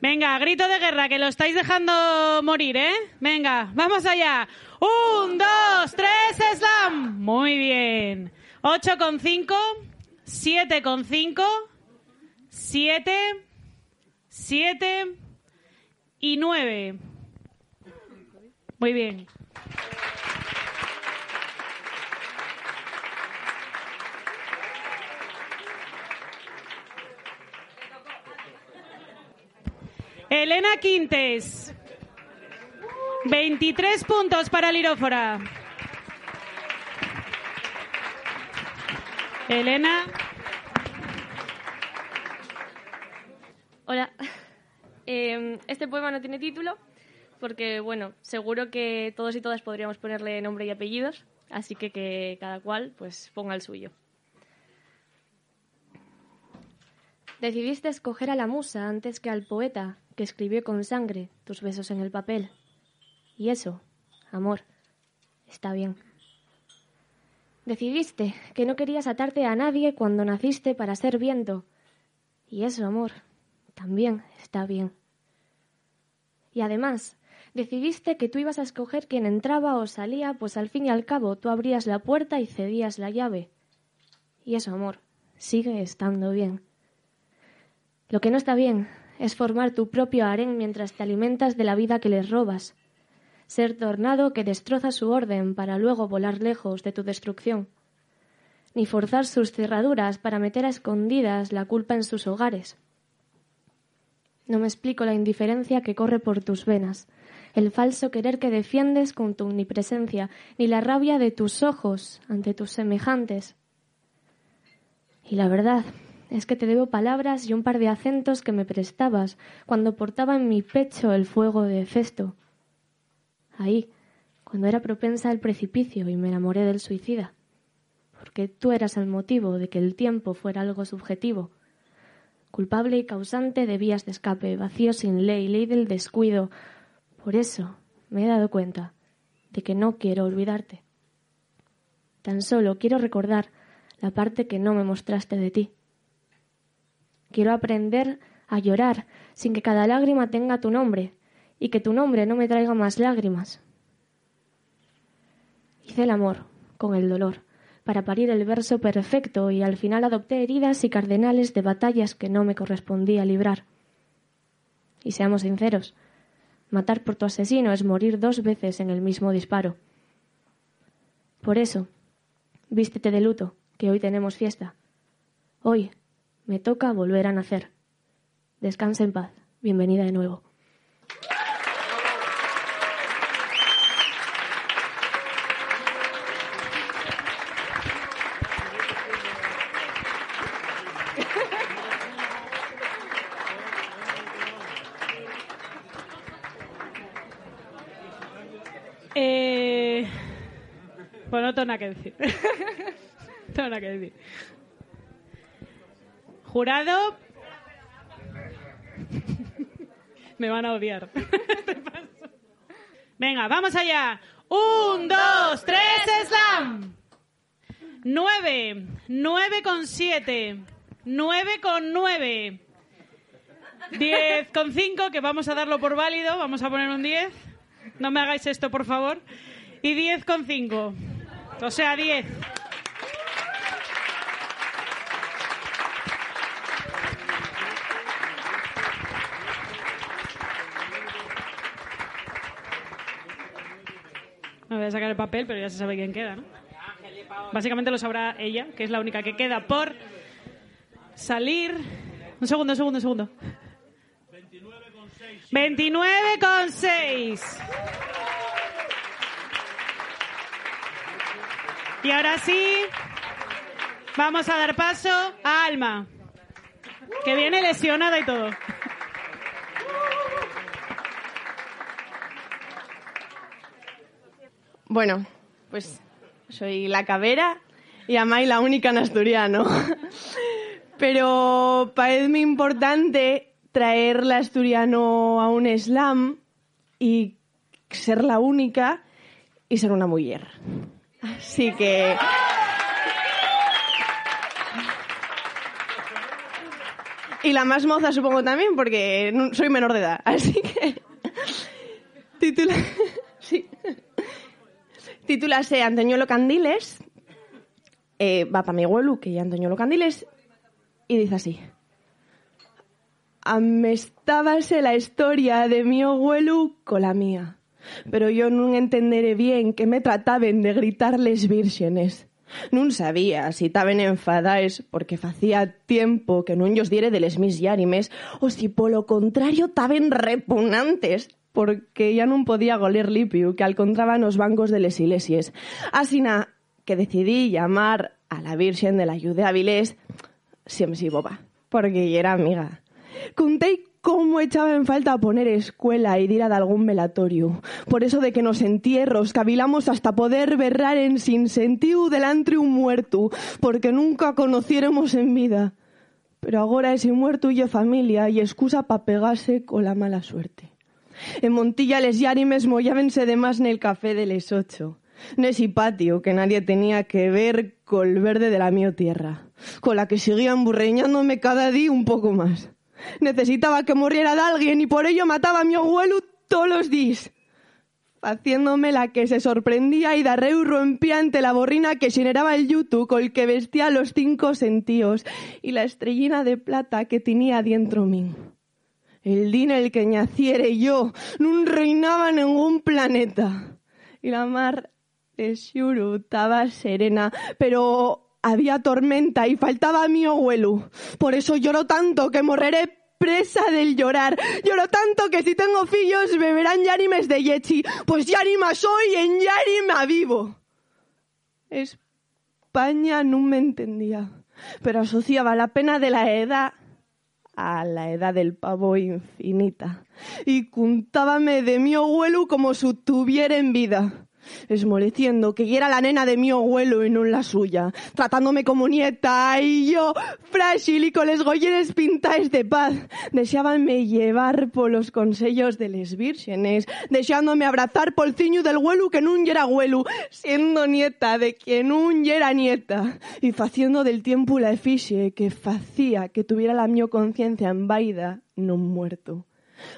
[SPEAKER 2] Venga, grito de guerra, que lo estáis dejando morir, ¿eh? Venga, vamos allá. Un, dos, tres, slam. Muy bien. Ocho con cinco, siete con cinco, siete, siete y nueve. Muy bien. Elena Quintes. 23 puntos para Lirófora. Elena.
[SPEAKER 13] Hola. [laughs] Eh, este poema no tiene título porque, bueno, seguro que todos y todas podríamos ponerle nombre y apellidos, así que que cada cual pues ponga el suyo. Decidiste escoger a la musa antes que al poeta que escribió con sangre tus besos en el papel. Y eso, amor, está bien. Decidiste que no querías atarte a nadie cuando naciste para ser viento. Y eso, amor, también está bien. Y además, decidiste que tú ibas a escoger quién entraba o salía, pues al fin y al cabo tú abrías la puerta y cedías la llave. Y eso, amor, sigue estando bien. Lo que no está bien es formar tu propio harén mientras te alimentas de la vida que les robas. Ser tornado que destroza su orden para luego volar lejos de tu destrucción. Ni forzar sus cerraduras para meter a escondidas la culpa en sus hogares. No me explico la indiferencia que corre por tus venas, el falso querer que defiendes con tu omnipresencia, ni la rabia de tus ojos ante tus semejantes. Y la verdad es que te debo palabras y un par de acentos que me prestabas cuando portaba en mi pecho el fuego de Festo. Ahí, cuando era propensa al precipicio y me enamoré del suicida. Porque tú eras el motivo de que el tiempo fuera algo subjetivo, culpable y causante de vías de escape, vacío sin ley, ley del descuido. Por eso me he dado cuenta de que no quiero olvidarte. Tan solo quiero recordar la parte que no me mostraste de ti. Quiero aprender a llorar sin que cada lágrima tenga tu nombre y que tu nombre no me traiga más lágrimas. Hice el amor con el dolor, para parir el verso perfecto y al final adopté heridas y cardenales de batallas que no me correspondía librar. Y seamos sinceros, matar por tu asesino es morir dos veces en el mismo disparo. Por eso, vístete de luto, que hoy tenemos fiesta. Hoy me toca volver a nacer. Descansa en paz. Bienvenida de nuevo.
[SPEAKER 2] Tengo que decir. [laughs] tengo que decir. Jurado. [laughs] Me van a odiar. [laughs] Venga, vamos allá. Un, dos, tres, slam. Nueve. Nueve con siete. Nueve con nueve. Diez con cinco, que vamos a darlo por válido. Vamos a poner un diez. No me hagáis esto, por favor. Y diez con cinco. O sea, diez. Me voy a sacar el papel, pero ya se sabe quién queda, ¿no? Básicamente lo sabrá ella, que es la única que queda por salir. Un segundo, un segundo, un segundo. 29,6. Y ahora sí, vamos a dar paso a Alma, que viene lesionada y todo.
[SPEAKER 14] Bueno, pues soy la cabera y Amai la única en asturiano. Pero parece importante traer la asturiano a un slam y ser la única y ser una mujer. Así que... Y la más moza supongo también, porque soy menor de edad. Así que... Titula... [laughs] Sí. Antoñuelo Candiles. Eh, va para mi abuelo, que ya Antoñuelo Candiles. Y dice así. Amestábase la historia de mi abuelo con la mía. Pero yo no entenderé bien que me trataban de gritarles vírgenes. Non sabía si taben enfadaes porque facía tiempo que non llos diere de les mis llarimes o si polo contrario taben repugnantes porque ya non podía goler lipiu que alcontraban os bancos de les iglesias. Asina que decidí llamar a la Virgen de la Ayuda Avilés siempre sí boba, porque ya era amiga. Cómo echaba en falta poner escuela y ir a algún velatorio. Por eso de que nos entierros cavilamos hasta poder berrar en sin sentido delante un muerto, porque nunca conociéramos en vida. Pero ahora ese muerto y familia y excusa pa con la mala suerte. En Montilla les yarimes mollávense de más en el café de les ocho. Nesi patio que nadie tenía que ver col verde de la mio tierra, con la que seguía emburreñándome cada día un poco más. Necesitaba que muriera de alguien y por ello mataba a mi abuelo todos los días. Haciéndome la que se sorprendía y darreu rompía ante la borrina que generaba el yutu col que vestía los cinco sentidos y la estrellina de plata que tenía dentro mín. El din el que naciere yo nun reinaba en ningún planeta. Y la mar de Shuru estaba serena, pero había tormenta y faltaba mi abuelo. Por eso lloro tanto que morreré presa del llorar. Lloro tanto que si tengo fillos beberán yarimes de yechi, pues yarima soy y en yarima vivo. España no me entendía, pero asociaba la pena de la edad a la edad del pavo infinita y contábame de mi abuelo como si tuviera en vida esmoleciendo que era la nena de mi abuelo y no la suya, tratándome como nieta y yo, frágil y con les golleres pintaes de paz, deseábanme llevar por los consejos de les vírgenes, deseándome abrazar por ciño del huelu que nun yera huelu, siendo nieta de quien nun yera nieta, y faciendo del tiempo la efigie que facía que tuviera la mio conciencia en vaida, non muerto.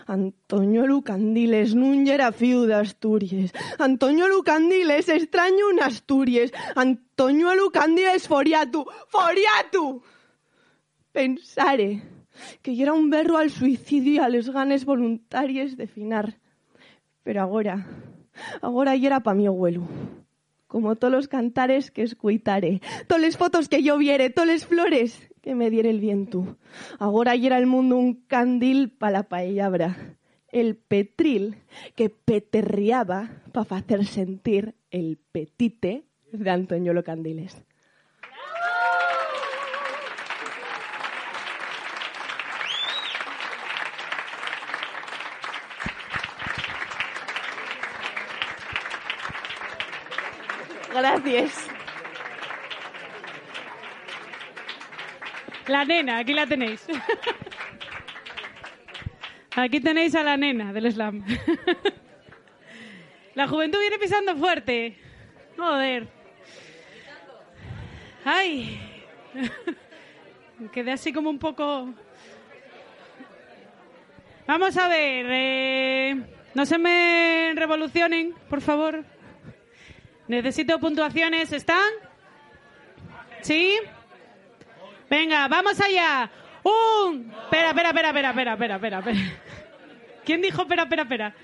[SPEAKER 14] Antonio Lucandiles nun yera fiu de Asturias. Antonio Lucandiles extraño un Asturias. Antonio Lucandiles foriatu, foriatu. Pensare que yo era un berro al suicidio y a les ganes voluntarias de finar. Pero agora, agora y era pa mi abuelo. Como todos los cantares que escuitare, todas las fotos que yo viere, todas las flores que me diera el viento. Agora y era el mundo un candil pa la paellabra. El petril que peterriaba pa hacer sentir el petite de Antonio Locandiles. Gracias.
[SPEAKER 2] La nena, aquí la tenéis. Aquí tenéis a la nena del slam. La juventud viene pisando fuerte. Joder. Ay. Quedé así como un poco... Vamos a ver. eh, No se me revolucionen, por favor. Necesito puntuaciones. ¿Están? ¿Sí? Venga, vamos allá. Un. Espera, espera, espera, espera, espera, espera, espera. ¿Quién dijo espera, espera, espera?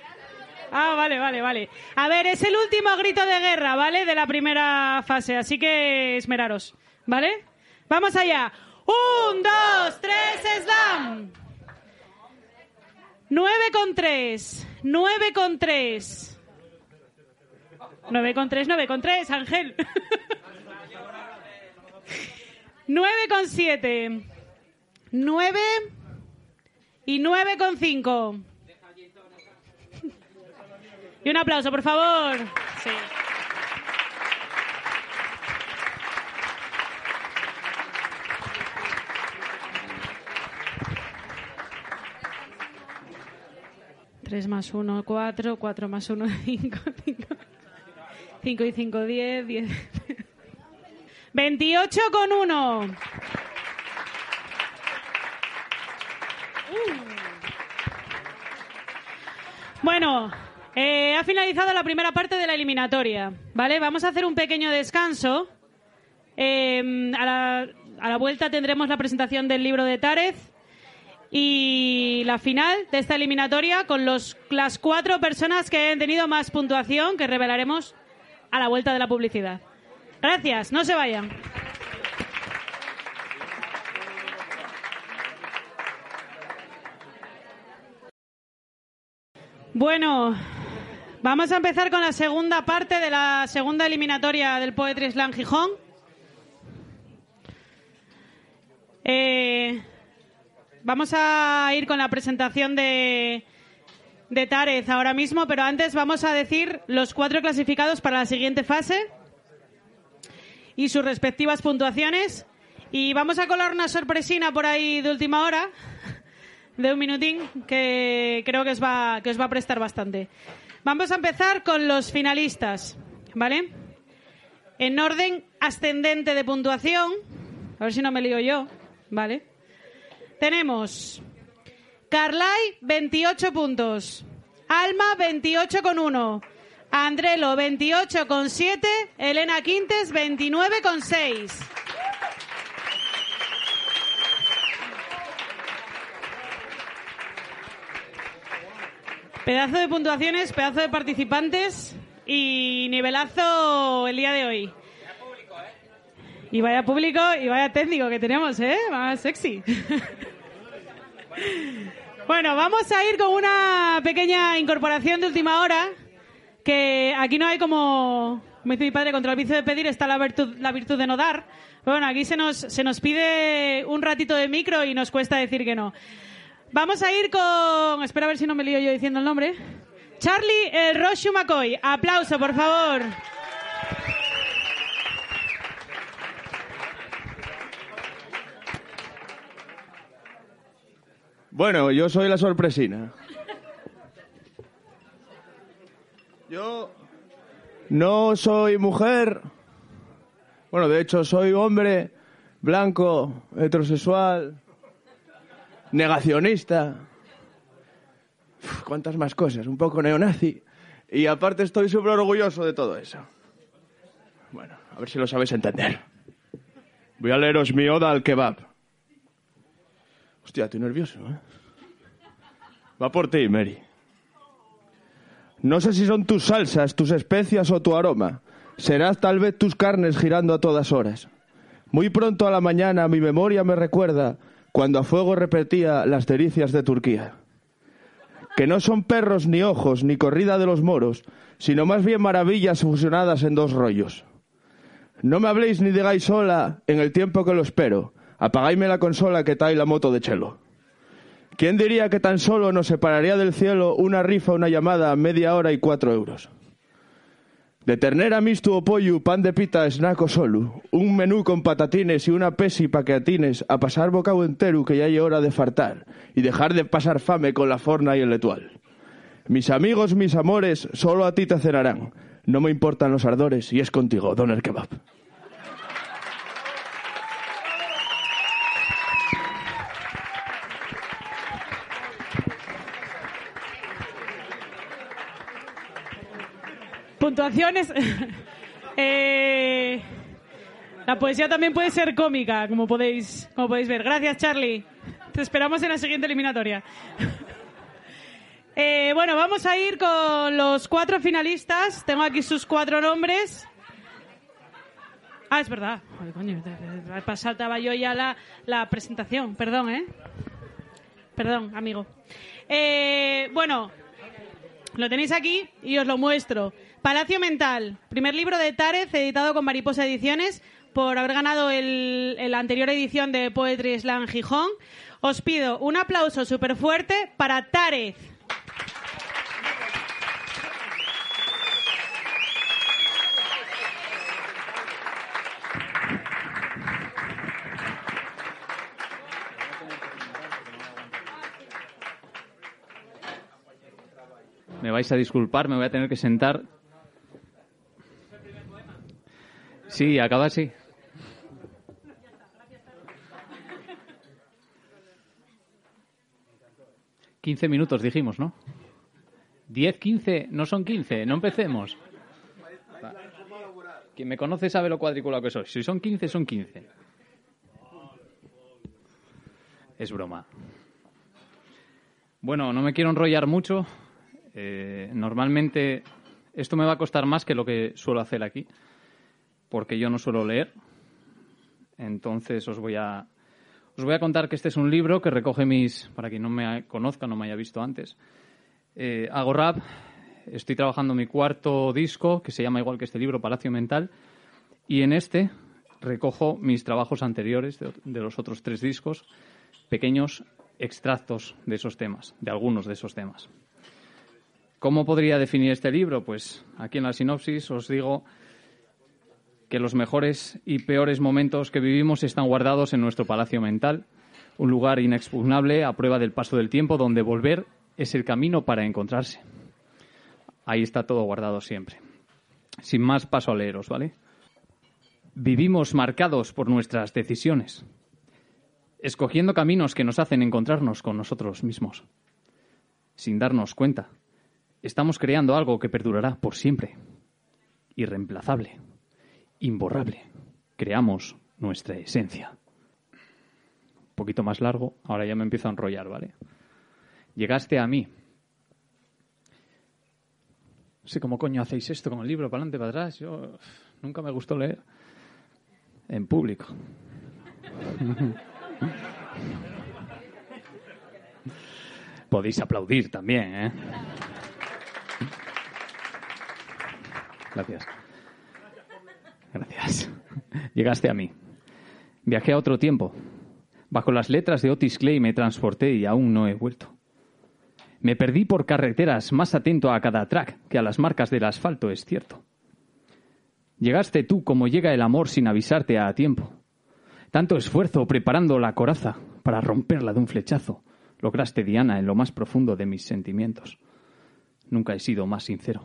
[SPEAKER 2] Ah, vale, vale, vale. A ver, es el último grito de guerra, ¿vale? De la primera fase, así que esmeraros, ¿vale? Vamos allá. Un, dos, tres, slam. Nueve con tres. Nueve con tres. Nueve con tres, nueve con tres, Ángel. [laughs] Nueve con siete. Nueve y nueve con cinco. Y un aplauso, por favor. Sí. Tres más uno, cuatro. Cuatro más uno, [laughs] cinco. Cinco, cinco y cinco, diez. Diez. Veintiocho con uno. Bueno, eh, ha finalizado la primera parte de la eliminatoria, ¿vale? Vamos a hacer un pequeño descanso. Eh, a, la, vuelta tendremos la presentación del libro de Tárez y la final de esta eliminatoria con las cuatro personas que han tenido más puntuación que revelaremos a la vuelta de la publicidad. Gracias, no se vayan. Bueno, vamos a empezar con la segunda parte de la segunda eliminatoria del Poetry Slam Gijón. Eh, vamos a ir con la presentación de, de Tárez ahora mismo, pero antes vamos a decir los cuatro clasificados para la siguiente fase y sus respectivas puntuaciones. Y vamos a colar una sorpresina por ahí de última hora, de un minutín, que creo que os va, que os va a prestar bastante. Vamos a empezar con los finalistas, ¿vale? En orden ascendente de puntuación, a ver si no me lío yo, ¿vale? Tenemos Carlay, 28 puntos. Alma, 28 con 1. Andrelo, 28 con 7. Elena Quintes, 29 con 6. Pedazo de puntuaciones, pedazo de participantes y nivelazo el día de hoy. Y vaya público y vaya técnico que tenemos, ¿eh? Más sexy. [laughs] bueno, vamos a ir con una pequeña incorporación de última hora, que aquí no hay como, como dice mi padre, contra el vicio de pedir está la virtud, la virtud de no dar. Bueno, aquí se nos, se nos pide un ratito de micro y nos cuesta decir que no. Vamos a ir con... Espera a ver si no me lío yo diciendo el nombre. Charlie el Roshu McCoy. Aplauso, por favor.
[SPEAKER 3] Bueno, yo soy la sorpresina. Yo no soy mujer. Bueno, de hecho soy hombre blanco, heterosexual, negacionista. cuántas más cosas, un poco neonazi. Y aparte estoy súper orgulloso de todo eso. Bueno, a ver si lo sabéis entender. Voy a leeros mi oda al kebab. Hostia, estoy nervioso, ¿eh? Va por ti, Mary. No sé si son tus salsas, tus especias o tu aroma. Serás tal vez tus carnes girando a todas horas. Muy pronto a la mañana mi memoria me recuerda cuando a fuego repetía las delicias de Turquía. Que no son perros ni ojos ni corrida de los moros, sino más bien maravillas fusionadas en dos rollos. No me habléis ni digáis sola en el tiempo que lo espero. Apagáisme la consola que trae la moto de chelo. ¿Quién diría que tan solo nos separaría del cielo una rifa, una llamada, media hora y cuatro euros? De ternera misto o pollo, pan de pita, snack o solo, un menú con patatines y una pesi pa que atines a pasar bocado entero que ya hay hora de fartar y dejar de pasar fame con la forna y el letual. Mis amigos, mis amores, solo a ti te cenarán. No me importan los ardores y es contigo, Doner Kebab.
[SPEAKER 2] Puntuaciones. [laughs] Eh, la poesía también puede ser cómica, como podéis, como podéis ver. Gracias, Charlie. Te esperamos en la siguiente eliminatoria. [laughs] Eh, bueno, vamos a ir con los cuatro finalistas. Tengo aquí sus cuatro nombres. Ah, es verdad. Joder, coño, saltaba yo ya la, la presentación. Perdón, ¿eh? Perdón, amigo. Eh, bueno, lo tenéis aquí y os lo muestro. Palacio Mental, primer libro de Tárez, editado con Mariposa Ediciones, por haber ganado el, la anterior edición de Poetry Slam Gijón. Os pido un aplauso súper fuerte para Tárez.
[SPEAKER 15] Me vais a disculpar, me voy a tener que sentar. Sí, acaba así. Quince minutos dijimos, ¿no? Diez, quince, no son quince, no empecemos. Quien me conoce sabe lo cuadriculado que soy. Si son quince, son quince. Es broma. Bueno, no me quiero enrollar mucho. Eh, normalmente esto me va a costar más que lo que suelo hacer aquí, porque yo no suelo leer. Entonces os voy a os voy a contar que este es un libro que recoge mis, para quien no me conozca, no me haya visto antes. Eh, hago rap, estoy trabajando mi cuarto disco, que se llama igual que este libro, Palacio Mental, y en este recojo mis trabajos anteriores de, de los otros tres discos, pequeños extractos de esos temas, de algunos de esos temas. ¿Cómo podría definir este libro? Pues aquí en la sinopsis os digo que los mejores y peores momentos que vivimos están guardados en nuestro palacio mental, un lugar inexpugnable a prueba del paso del tiempo donde volver es el camino para encontrarse. Ahí está todo guardado siempre. Sin más, paso a leeros, ¿vale? Vivimos marcados por nuestras decisiones, escogiendo caminos que nos hacen encontrarnos con nosotros mismos, sin darnos cuenta. Estamos creando algo que perdurará por siempre, irreemplazable, imborrable. Creamos nuestra esencia. Un poquito más largo, ahora ya me empiezo a enrollar, ¿vale? Llegaste a mí. No sé cómo coño hacéis esto con el libro, para adelante, para atrás. Yo nunca me gustó leer en público. [laughs] Podéis aplaudir también, ¿eh? Gracias. Gracias. [laughs] Llegaste a mí. Viajé a otro tiempo. Bajo las letras de Otis Clay me transporté y aún no he vuelto. Me perdí por carreteras más atento a cada track que a las marcas del asfalto, es cierto. Llegaste tú como llega el amor sin avisarte a tiempo. Tanto esfuerzo preparando la coraza para romperla de un flechazo. Lograste, Diana, en lo más profundo de mis sentimientos. Nunca he sido más sincero.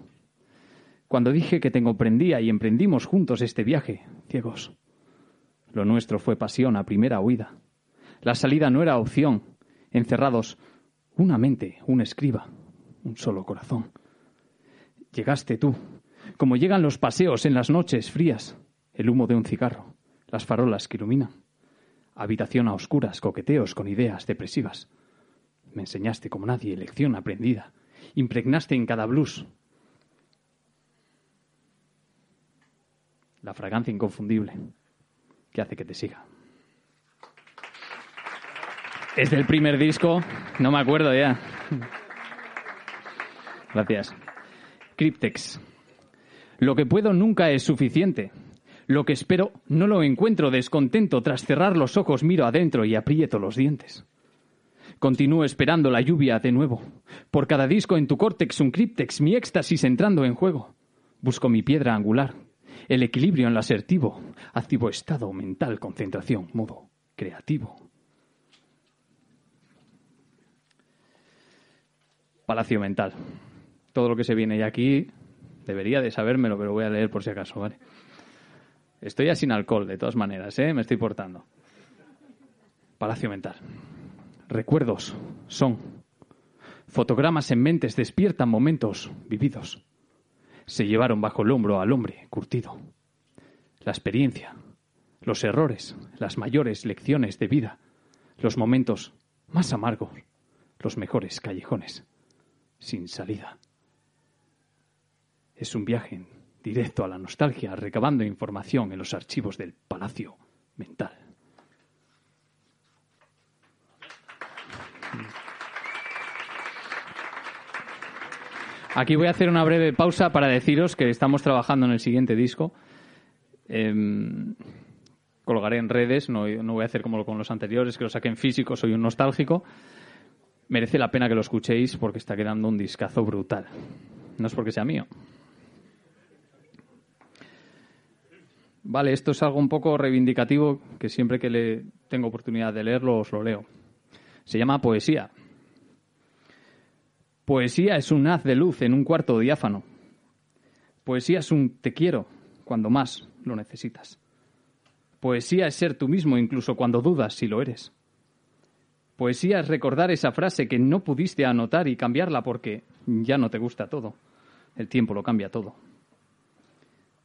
[SPEAKER 15] Cuando dije que te comprendía y emprendimos juntos este viaje, ciegos. Lo nuestro fue pasión a primera huida. La salida no era opción. Encerrados, una mente, un escriba, un solo corazón. Llegaste tú, como llegan los paseos en las noches frías, el humo de un cigarro, las farolas que iluminan, habitación a oscuras, coqueteos con ideas depresivas. Me enseñaste como nadie lección aprendida, impregnaste en cada blues la fragancia inconfundible que hace que te siga. Es del primer disco, no me acuerdo ya. Gracias. Cryptex. Lo que puedo nunca es suficiente. Lo que espero no lo encuentro descontento. Tras cerrar los ojos miro adentro y aprieto los dientes. Continúo esperando la lluvia de nuevo. Por cada disco en tu córtex un cryptex, mi éxtasis entrando en juego. Busco mi piedra angular, el equilibrio en lo asertivo, activo estado mental, concentración, modo creativo. Palacio mental. Todo lo que se viene ya aquí debería de sabérmelo, pero voy a leer por si acaso, ¿vale? Estoy ya sin alcohol, de todas maneras, ¿eh? Me estoy portando. Palacio mental. Recuerdos son. Fotogramas en mentes despiertan momentos vividos. Se llevaron bajo el hombro al hombre curtido. La experiencia, los errores, las mayores lecciones de vida, los momentos más amargos, los mejores callejones, sin salida. Es un viaje directo a la nostalgia, recabando información en los archivos del palacio mental. Aquí voy a hacer una breve pausa para deciros que estamos trabajando en el siguiente disco. Em, colgaré en redes, no, voy a hacer como con los anteriores, que lo saqué en físico, soy un nostálgico. Merece la pena que lo escuchéis porque está quedando un discazo brutal. No es porque sea mío. Vale, esto es algo un poco reivindicativo que siempre que le tengo oportunidad de leerlo os lo leo. Se llama Poesía. Poesía es un haz de luz en un cuarto diáfano. Poesía es un te quiero cuando más lo necesitas. Poesía es ser tú mismo incluso cuando dudas si lo eres. Poesía es recordar esa frase que no pudiste anotar y cambiarla porque ya no te gusta todo. El tiempo lo cambia todo.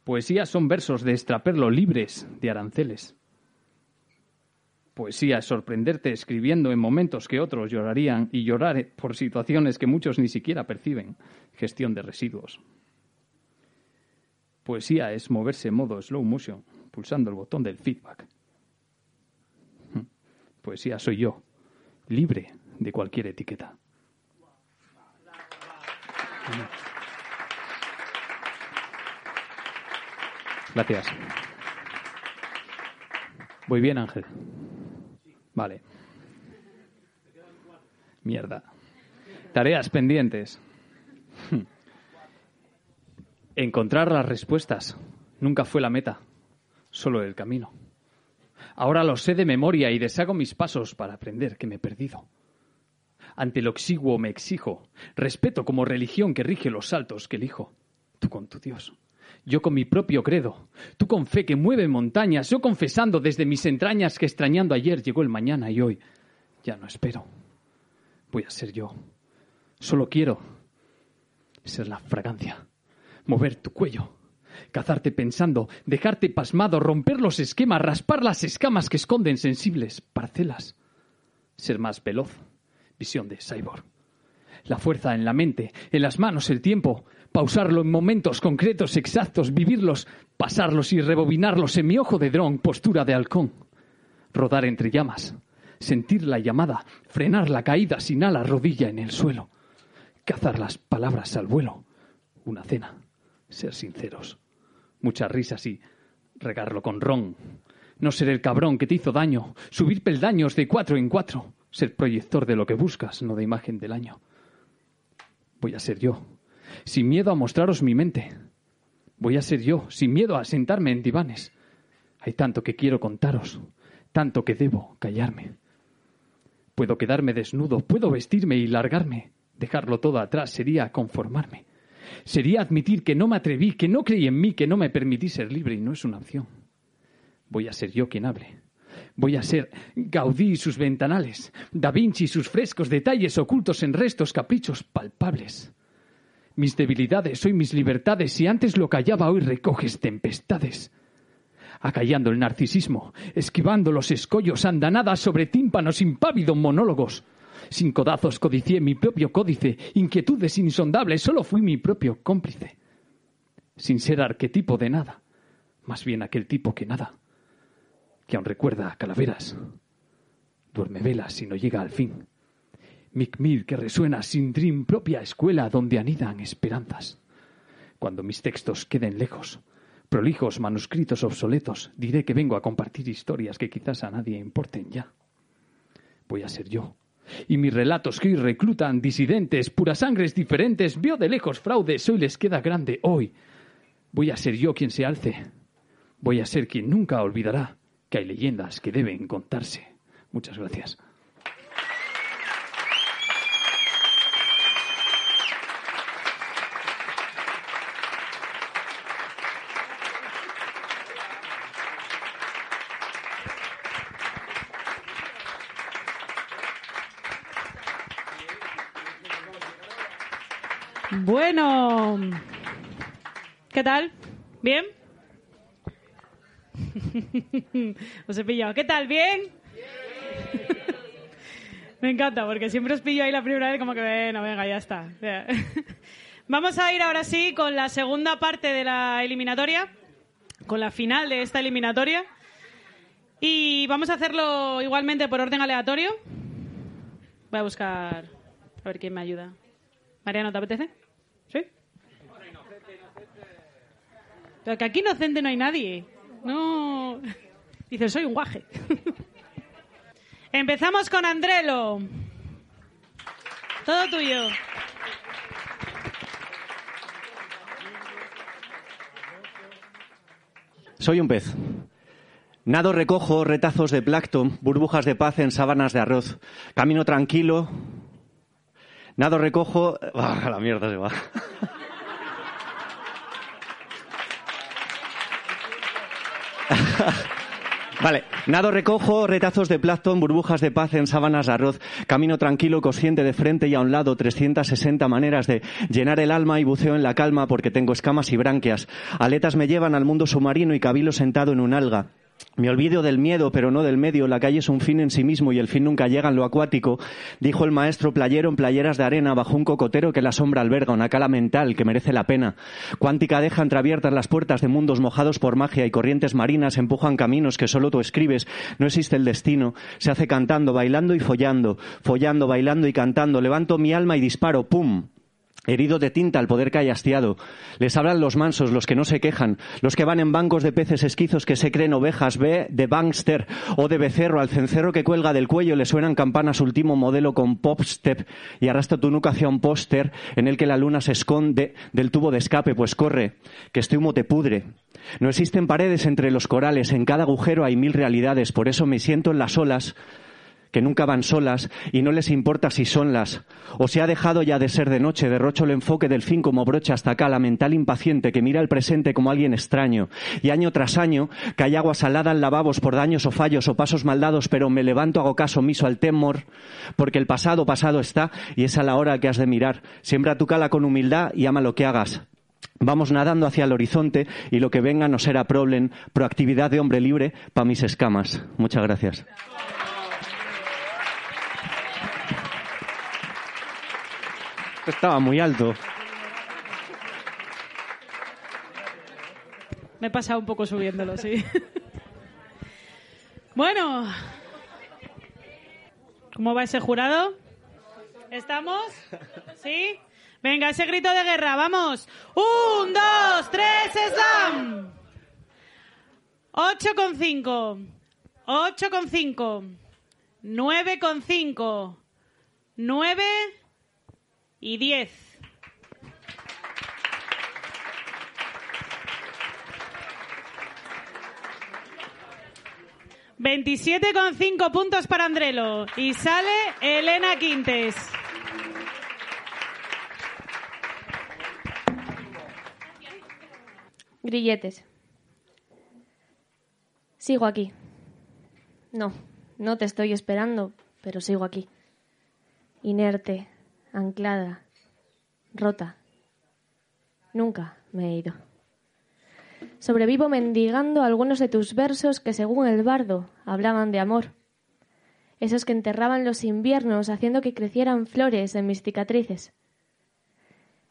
[SPEAKER 15] Poesía son versos de extraperlo libres de aranceles. Poesía es sorprenderte escribiendo en momentos que otros llorarían y llorar por situaciones que muchos ni siquiera perciben. Gestión de residuos. Poesía es moverse en modo slow motion, pulsando el botón del feedback. Poesía soy yo, libre de cualquier etiqueta. Gracias. Voy bien, Ángel. Vale. Mierda. Tareas pendientes. Encontrar las respuestas nunca fue la meta, solo el camino. Ahora lo sé de memoria y deshago mis pasos para aprender que me he perdido. Ante lo exiguo me exijo, respeto como religión que rige los saltos que elijo. Tú con tu Dios, yo con mi propio credo, tú con fe que mueve montañas, yo confesando desde mis entrañas que extrañando ayer llegó el mañana y hoy ya no espero. Voy a ser yo. Solo quiero ser la fragancia, mover tu cuello, cazarte pensando, dejarte pasmado, romper los esquemas, raspar las escamas que esconden sensibles parcelas, ser más veloz, visión de cyborg. La fuerza en la mente, en las manos el tiempo, pausarlo en momentos concretos, exactos, vivirlos, pasarlos y rebobinarlos en mi ojo de dron, postura de halcón. Rodar entre llamas, sentir la llamada, frenar la caída sin ala, rodilla en el suelo, cazar las palabras al vuelo, una cena, ser sinceros, muchas risas y regarlo con ron, no ser el cabrón que te hizo daño, subir peldaños de cuatro en cuatro, ser proyector de lo que buscas, no de imagen del año. Voy a ser yo, sin miedo a mostraros mi mente. Voy a ser yo, sin miedo a sentarme en divanes. Hay tanto que quiero contaros, tanto que debo callarme. Puedo quedarme desnudo, puedo vestirme y largarme. Dejarlo todo atrás sería conformarme. Sería admitir que no me atreví, que no creí en mí, que no me permití ser libre y no es una opción. Voy a ser yo quien hable. Voy a ser Gaudí y sus ventanales, Da Vinci y sus frescos, detalles ocultos en restos, caprichos palpables. Mis debilidades, hoy mis libertades, si antes lo callaba, hoy recoges tempestades. Acallando el narcisismo, esquivando los escollos, andanadas sobre tímpanos, impávidos monólogos. Sin codazos codicié mi propio códice, inquietudes insondables, solo fui mi propio cómplice. Sin ser arquetipo de nada, más bien aquel tipo que nada, que aún recuerda a calaveras. Duerme velas y no llega al fin. Micmir que resuena sin dream propia escuela donde anidan esperanzas. Cuando mis textos queden lejos, prolijos, manuscritos obsoletos, diré que vengo a compartir historias que quizás a nadie importen ya. Voy a ser yo. Y mis relatos que hoy reclutan disidentes, puras sangres diferentes, veo de lejos fraudes, hoy les queda grande, hoy. Voy a ser yo quien se alce. Voy a ser quien nunca olvidará que hay leyendas que deben contarse. Muchas gracias.
[SPEAKER 2] Bueno, ¿qué tal? ¿Bien? [laughs] Os he pillado. ¿Qué tal? ¿Bien? [laughs] Me encanta porque siempre os pillo ahí la primera vez como que, bueno, venga, ya está. [laughs] Vamos a ir ahora sí con la segunda parte de la eliminatoria, con la final de esta eliminatoria. Y vamos a hacerlo igualmente por orden aleatorio. Voy a buscar a ver quién me ayuda. Mariano, ¿te apetece? Pero que aquí inocente no hay nadie. No. Dice, soy un guaje. Empezamos con Andrelo. Todo tuyo.
[SPEAKER 9] Soy un pez. Nado recojo retazos de plancton, burbujas de paz en sábanas de arroz. Camino tranquilo. Nado recojo. Ah, la mierda se va. Vale, nado recojo, retazos de plancton, burbujas de paz en sábanas de arroz, camino tranquilo, consciente de frente y a un lado, 360 maneras de llenar el alma y buceo en la calma porque tengo escamas y branquias. Aletas me llevan al mundo submarino y cabilo sentado en un alga. Me olvido del miedo, pero no del medio. La calle es un fin en sí mismo y el fin nunca llega en lo acuático, dijo el maestro playero en playeras de arena bajo un cocotero que la sombra alberga, una cala mental que merece la pena. Cuántica deja entreabiertas las puertas de mundos mojados por magia y corrientes marinas empujan caminos que solo tú escribes. No existe el destino. Se hace cantando, bailando y follando, follando, bailando y cantando. Levanto mi alma y disparo, ¡pum! Herido de tinta al poder que hastiado. Les hablan los mansos, los que no se quejan, los que van en bancos de peces esquizos que se creen ovejas, ve de bankster o de becerro, al cencerro que cuelga del cuello le suenan campanas último modelo con pop step y arrastra tu nuca hacia un póster en el que la luna se esconde del tubo de escape, pues corre, que este humo te pudre. No existen paredes entre los corales, en cada agujero hay mil realidades, por eso me siento en las olas que nunca van solas y no les importa si son las. O se ha dejado ya de ser de noche, derrocho el enfoque del fin como brocha hasta acá, la mental impaciente que mira el presente como alguien extraño. Y año tras año cae agua salada en lavabos por daños o fallos o pasos maldados, pero me levanto, hago caso omiso al temor, porque el pasado pasado está y es a la hora que has de mirar. Siembra tu cala con humildad y ama lo que hagas. Vamos nadando hacia el horizonte y lo que venga no será problem. Proactividad de hombre libre para mis escamas. Muchas gracias. Estaba muy alto.
[SPEAKER 2] Me he pasado un poco subiéndolo, sí. [laughs] bueno. ¿Cómo va ese jurado? ¿Estamos? ¿Sí? Venga, ese grito de guerra, vamos. Un, dos, tres, slam. Ocho con cinco. Ocho con cinco. Nueve con cinco. Nueve y 10. Veintisiete con cinco puntos para Andrelo y sale Elena Quintes.
[SPEAKER 13] Grilletes. Sigo aquí. No, no te estoy esperando, pero sigo aquí. Inerte, anclada, rota. Nunca me he ido. Sobrevivo mendigando algunos de tus versos que, según el bardo, hablaban de amor. Esos que enterraban los inviernos haciendo que crecieran flores en mis cicatrices.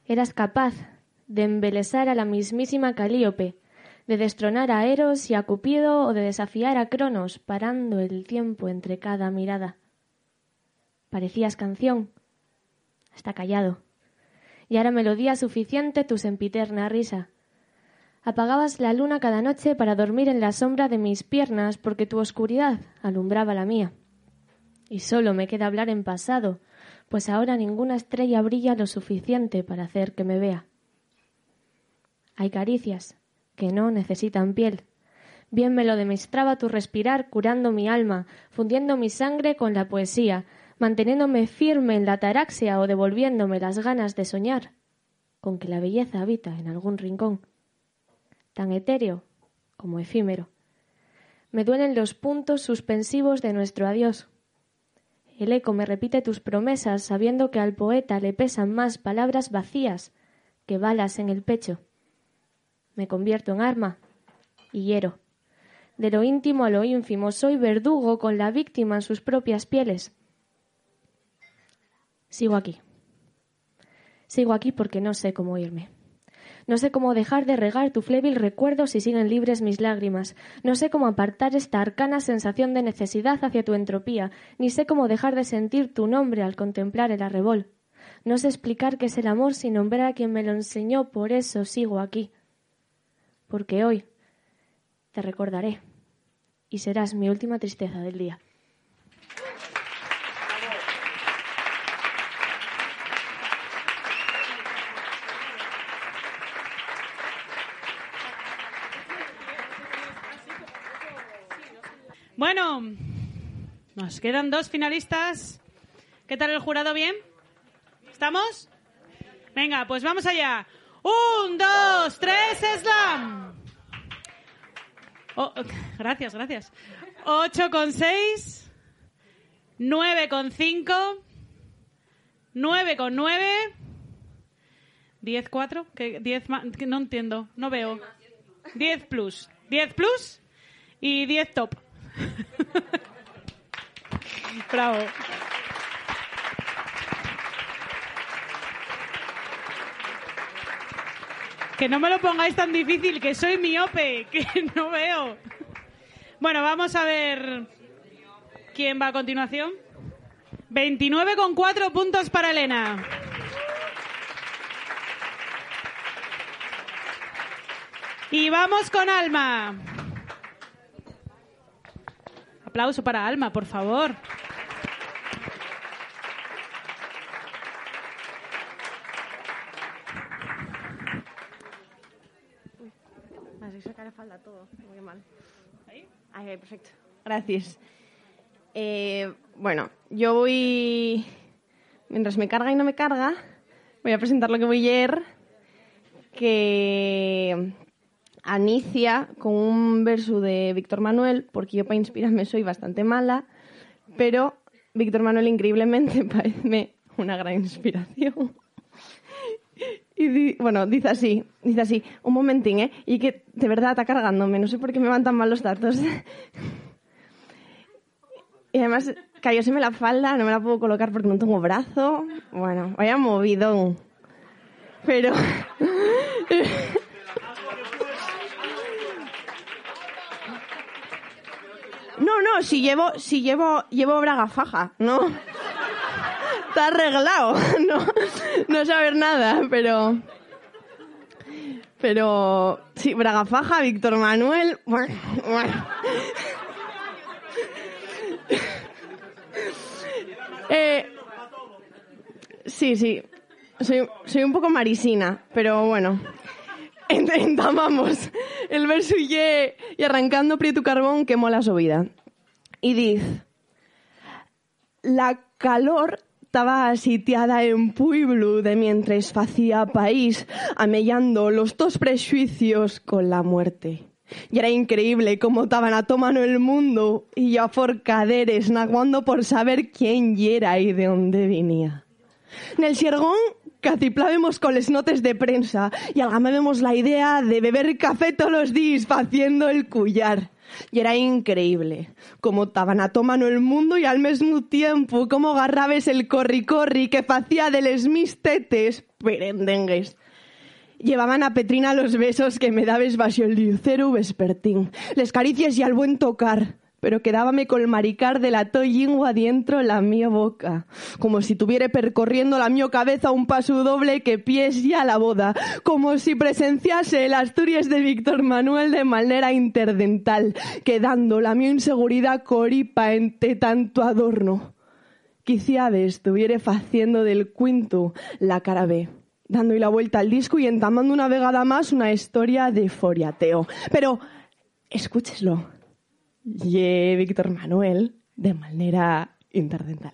[SPEAKER 13] Eras capaz de embelesar a la mismísima Calíope, de destronar a Eros y a Cupido o de desafiar a Cronos, parando el tiempo entre cada mirada. Parecías canción, hasta callado, y era melodía suficiente tu sempiterna risa. Apagabas la luna cada noche para dormir en la sombra de mis piernas porque tu oscuridad alumbraba la mía. Y solo me queda hablar en pasado, pues ahora ninguna estrella brilla lo suficiente para hacer que me vea. Hay caricias que no necesitan piel. Bien me lo demostraba tu respirar curando mi alma, fundiendo mi sangre con la poesía, manteniéndome firme en la taraxia o devolviéndome las ganas de soñar, con que la belleza habita en algún rincón, tan etéreo como efímero. Me duelen los puntos suspensivos de nuestro adiós. El eco me repite tus promesas, sabiendo que al poeta le pesan más palabras vacías que balas en el pecho. Me convierto en arma y hiero. De lo íntimo a lo ínfimo, soy verdugo con la víctima en sus propias pieles. Sigo aquí. Sigo aquí porque no sé cómo irme. No sé cómo dejar de regar tu flébil recuerdo si siguen libres mis lágrimas. No sé cómo apartar esta arcana sensación de necesidad hacia tu entropía, ni sé cómo dejar de sentir tu nombre al contemplar el arrebol. No sé explicar qué es el amor sin nombrar a quien me lo enseñó, por eso sigo aquí. Porque hoy te recordaré y serás mi última tristeza del día.
[SPEAKER 2] Bueno, nos quedan dos finalistas. ¿Qué tal el jurado? ¿Bien? ¿Estamos? Venga, pues vamos allá. Un, dos, tres, slam. Oh, gracias, gracias. Ocho con seis. Nueve con cinco. Nueve con nueve. Diez cuatro. ¿Qué, diez No entiendo, no veo. Diez plus. Diez plus y diez top. [laughs] Bravo. Que no me lo pongáis tan difícil, que soy miope, [laughs] que no veo. Bueno, vamos a ver quién va a continuación. 29,4 puntos para Elena. Y vamos con Alma. Aplauso para Alma, por favor.
[SPEAKER 14] Así sacaré falda todo. Muy mal. Ahí, perfecto. Gracias. Eh, bueno, yo voy. Mientras me carga y no me carga, voy a presentar lo que voy a. Que anicia con un verso de Víctor Manuel, porque yo para inspirarme soy bastante mala, pero Víctor Manuel increíblemente [laughs] parece una gran inspiración. Bueno, dice así, dice así, un momentín, ¿eh? Y que de verdad está cargándome, no sé por qué me van tan mal los datos. [laughs] y además cayóseme la falda, no me la puedo colocar porque no tengo brazo. Bueno, vaya movidón. Pero... [laughs] No, no, si llevo, si llevo, llevo braga faja, ¿no? Está arreglado, [laughs] no, no saber nada, pero... Pero, sí, braga faja, Víctor Manuel, bueno, [laughs] bueno. Eh, sí, sí, soy, soy un poco marisina, pero bueno. Ent- Entamamos el verso y, y arrancando prieto carbón quemó la subida. Y dice, la calor estaba sitiada en pueblo de mientras hacía país, amellando los dos prejuicios con la muerte. Y era increíble cómo estaban a tomano el mundo y yo a forcaderes, naguando por saber quién era y de dónde venía. En el Siergón catiplábamos con les notes de prensa y algamábamos la idea de beber café todos los días haciendo el cuyar. Y era increíble. A tomano el mundo y al mismo tiempo cómo agarrabes el corri-corri que facía de les mis tetes perendengues. Llevaban a Petrina los besos que me dabes bajo el lucero vespertín, les caricias y al buen tocar, pero quedábame con el maricar de la toyingua dentro la mi boca, como si tuviera percorriendo la mi cabeza un paso doble que pies ya la boda, como si presenciase el Asturias de Víctor Manuel de manera interdental, quedando la mi inseguridad coripa entre tanto adorno. Quizá estuviera haciendo del quinto la cara B dando la vuelta al disco y entamando una vegada más una historia de foriateo. Pero escúcheslo. Y Víctor Manuel de manera interdental.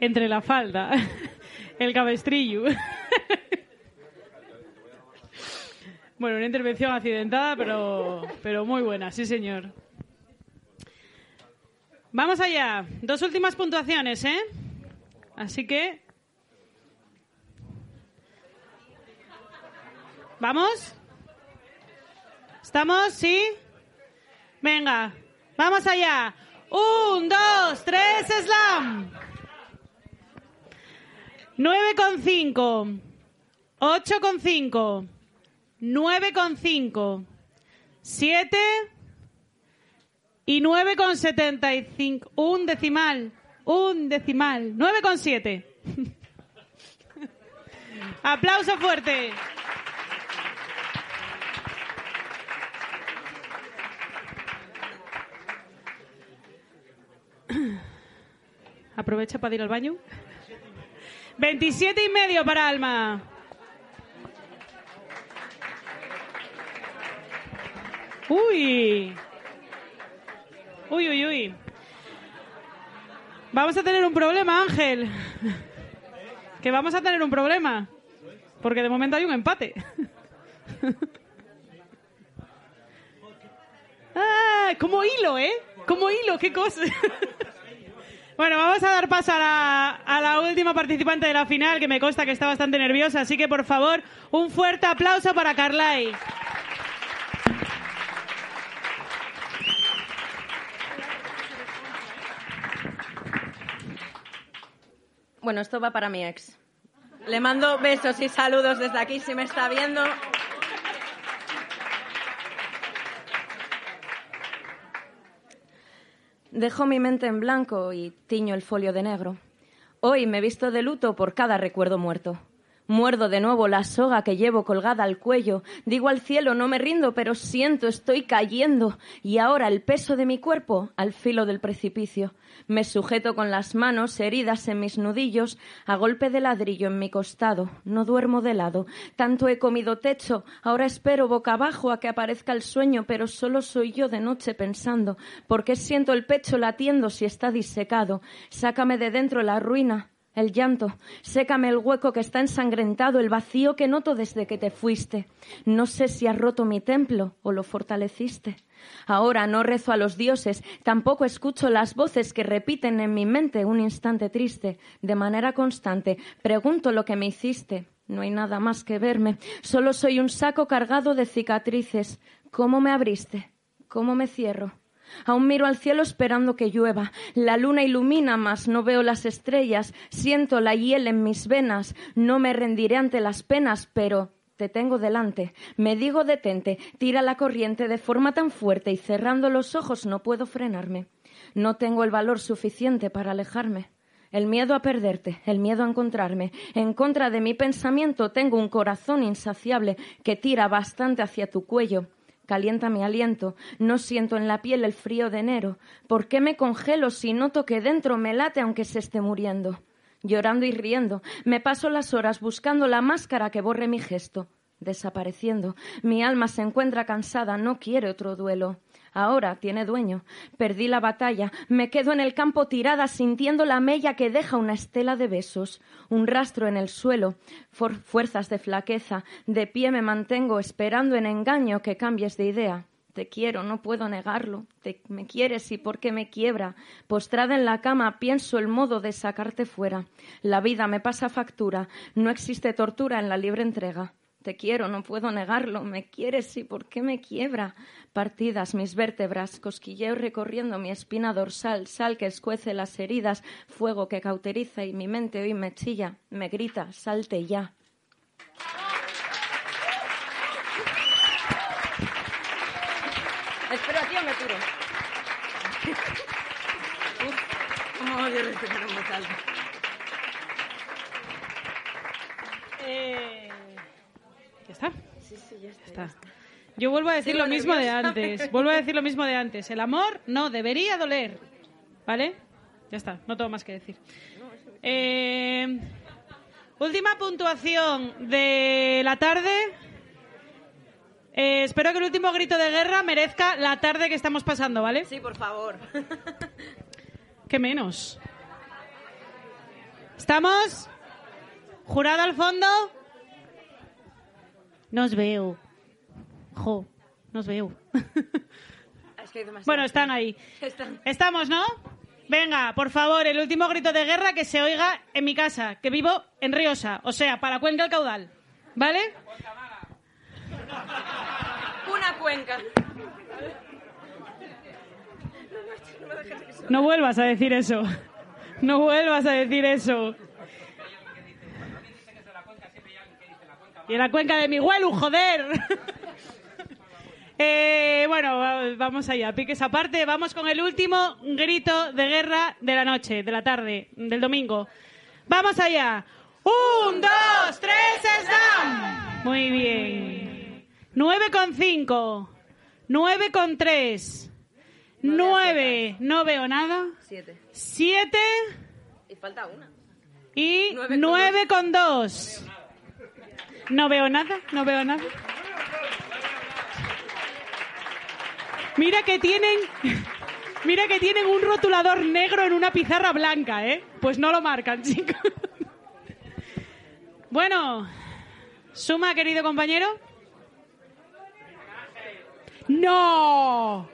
[SPEAKER 2] Entre la falda. [laughs] El cabestrillo. [laughs] bueno, una intervención accidentada, pero, pero muy buena, sí señor. Vamos allá. Dos últimas puntuaciones, ¿eh? Así que... ¿Vamos? ¿Estamos? ¿Sí? Venga, vamos allá. Un, dos, tres, slam. 9,5, 8,5, 9,5, 7 y 9,75. Un decimal, un decimal. 9,7. [laughs] Aplauso fuerte. Aprovecha para ir al baño. 27 y medio para Alma. Uy. Uy, uy, uy. Vamos a tener un problema, Ángel. Que vamos a tener un problema. Porque de momento hay un empate. Ah, como hilo, ¿eh? Como hilo, qué cosa. Bueno, vamos a dar paso a la, a la, última participante de la final, que me consta que está bastante nerviosa, así que por favor, un fuerte aplauso para Carlay.
[SPEAKER 8] Bueno, esto va para mi ex. Le mando besos y saludos desde aquí si me está viendo. Dejo mi mente en blanco y tiño el folio de negro. Hoy me visto de luto por cada recuerdo muerto. Muerdo de nuevo la soga que llevo colgada al cuello. Digo al cielo, no me rindo, pero siento, estoy cayendo. Y ahora el peso de mi cuerpo al filo del precipicio. Me sujeto con las manos heridas en mis nudillos, a golpe de ladrillo en mi costado. No duermo de lado. Tanto he comido techo, ahora espero boca abajo a que aparezca el sueño, pero solo soy yo de noche pensando. ¿Por qué siento el pecho latiendo si está disecado? Sácame de dentro la ruina, el llanto, sécame el hueco que está ensangrentado, el vacío que noto desde que te fuiste. No sé si has roto mi templo o lo fortaleciste. Ahora no rezo a los dioses, tampoco escucho las voces que repiten en mi mente un instante triste, de manera constante. Pregunto lo que me hiciste. No hay nada más que verme. Solo soy un saco cargado de cicatrices. ¿Cómo me abriste? ¿Cómo me cierro? Aún miro al cielo esperando que llueva. La luna ilumina, mas no veo las estrellas. Siento la hiel en mis venas. No me rendiré ante las penas, pero te tengo delante. Me digo detente. Tira la corriente de forma tan fuerte y cerrando los ojos no puedo frenarme. No tengo el valor suficiente para alejarme. El miedo a perderte, el miedo a encontrarme. En contra de mi pensamiento tengo un corazón insaciable que tira bastante hacia tu cuello calienta mi aliento, no siento en la piel el frío de enero. ¿Por qué me congelo si noto que dentro me late aunque se esté muriendo? Llorando y riendo, me paso las horas buscando la máscara que borre mi gesto. desapareciendo. Mi alma se encuentra cansada, no quiere otro duelo. Ahora tiene dueño. Perdí la batalla. Me quedo en el campo tirada sintiendo la mella que deja una estela de besos, un rastro en el suelo, fuerzas de flaqueza. De pie me mantengo esperando en engaño que cambies de idea. Te quiero, no puedo negarlo. Te, me quieres y por qué me quiebra. Postrada en la cama pienso el modo de sacarte fuera. La vida me pasa factura. No existe tortura en la libre entrega. Te quiero, no puedo negarlo. Me quieres y por qué me quiebra. Partidas mis vértebras, cosquilleo recorriendo mi espina dorsal, sal que escuece las heridas, fuego que cauteriza y mi mente hoy me chilla, me grita, salte ya.
[SPEAKER 10] Espera, tío, me tiro. ¿Cómo odio respirar voz alta?
[SPEAKER 2] Eh.
[SPEAKER 10] Sí, sí, ya está.
[SPEAKER 2] Ya está. Yo vuelvo a decir
[SPEAKER 10] Sigo
[SPEAKER 2] lo mismo de antes. Vuelvo a decir lo mismo de antes. El amor no debería doler. ¿Vale? Ya está. No tengo más que decir. Eh, última puntuación de la tarde. Eh, espero que el último grito de guerra merezca la tarde que estamos pasando, ¿vale?
[SPEAKER 10] Sí, por favor.
[SPEAKER 2] ¿Qué menos? ¿Estamos? ¿Jurado al fondo? Nos veo. Jo, nos veo. [laughs]
[SPEAKER 10] Es que.
[SPEAKER 2] Bueno, están ahí.
[SPEAKER 10] Están-
[SPEAKER 2] Estamos, ¿no? Venga, por favor, el último grito de guerra que se oiga en mi casa, que vivo en Riosa, o sea, para Cuenca el Caudal. ¿Vale?
[SPEAKER 10] Una cuenca.
[SPEAKER 2] No vuelvas a decir eso. No vuelvas a decir eso. Y en la cuenca de mi huelu, joder. [laughs] Eh, bueno, va- vamos allá. Piques aparte, vamos con el último grito de guerra de la noche, de la tarde, del domingo. Vamos allá. Un, dos, tres, slam. Muy bien. Nueve con cinco. Nueve con tres. Nueve. No veo nada.
[SPEAKER 10] Siete.
[SPEAKER 2] Siete.
[SPEAKER 10] Y falta una.
[SPEAKER 2] Y
[SPEAKER 10] nueve con
[SPEAKER 2] dos. No veo nada, no veo nada. Mira que tienen. [laughs] Mira que tienen un rotulador negro en una pizarra blanca, ¿eh? Pues no lo marcan, [laughs] chicos. Bueno, suma, querido compañero. ¡No!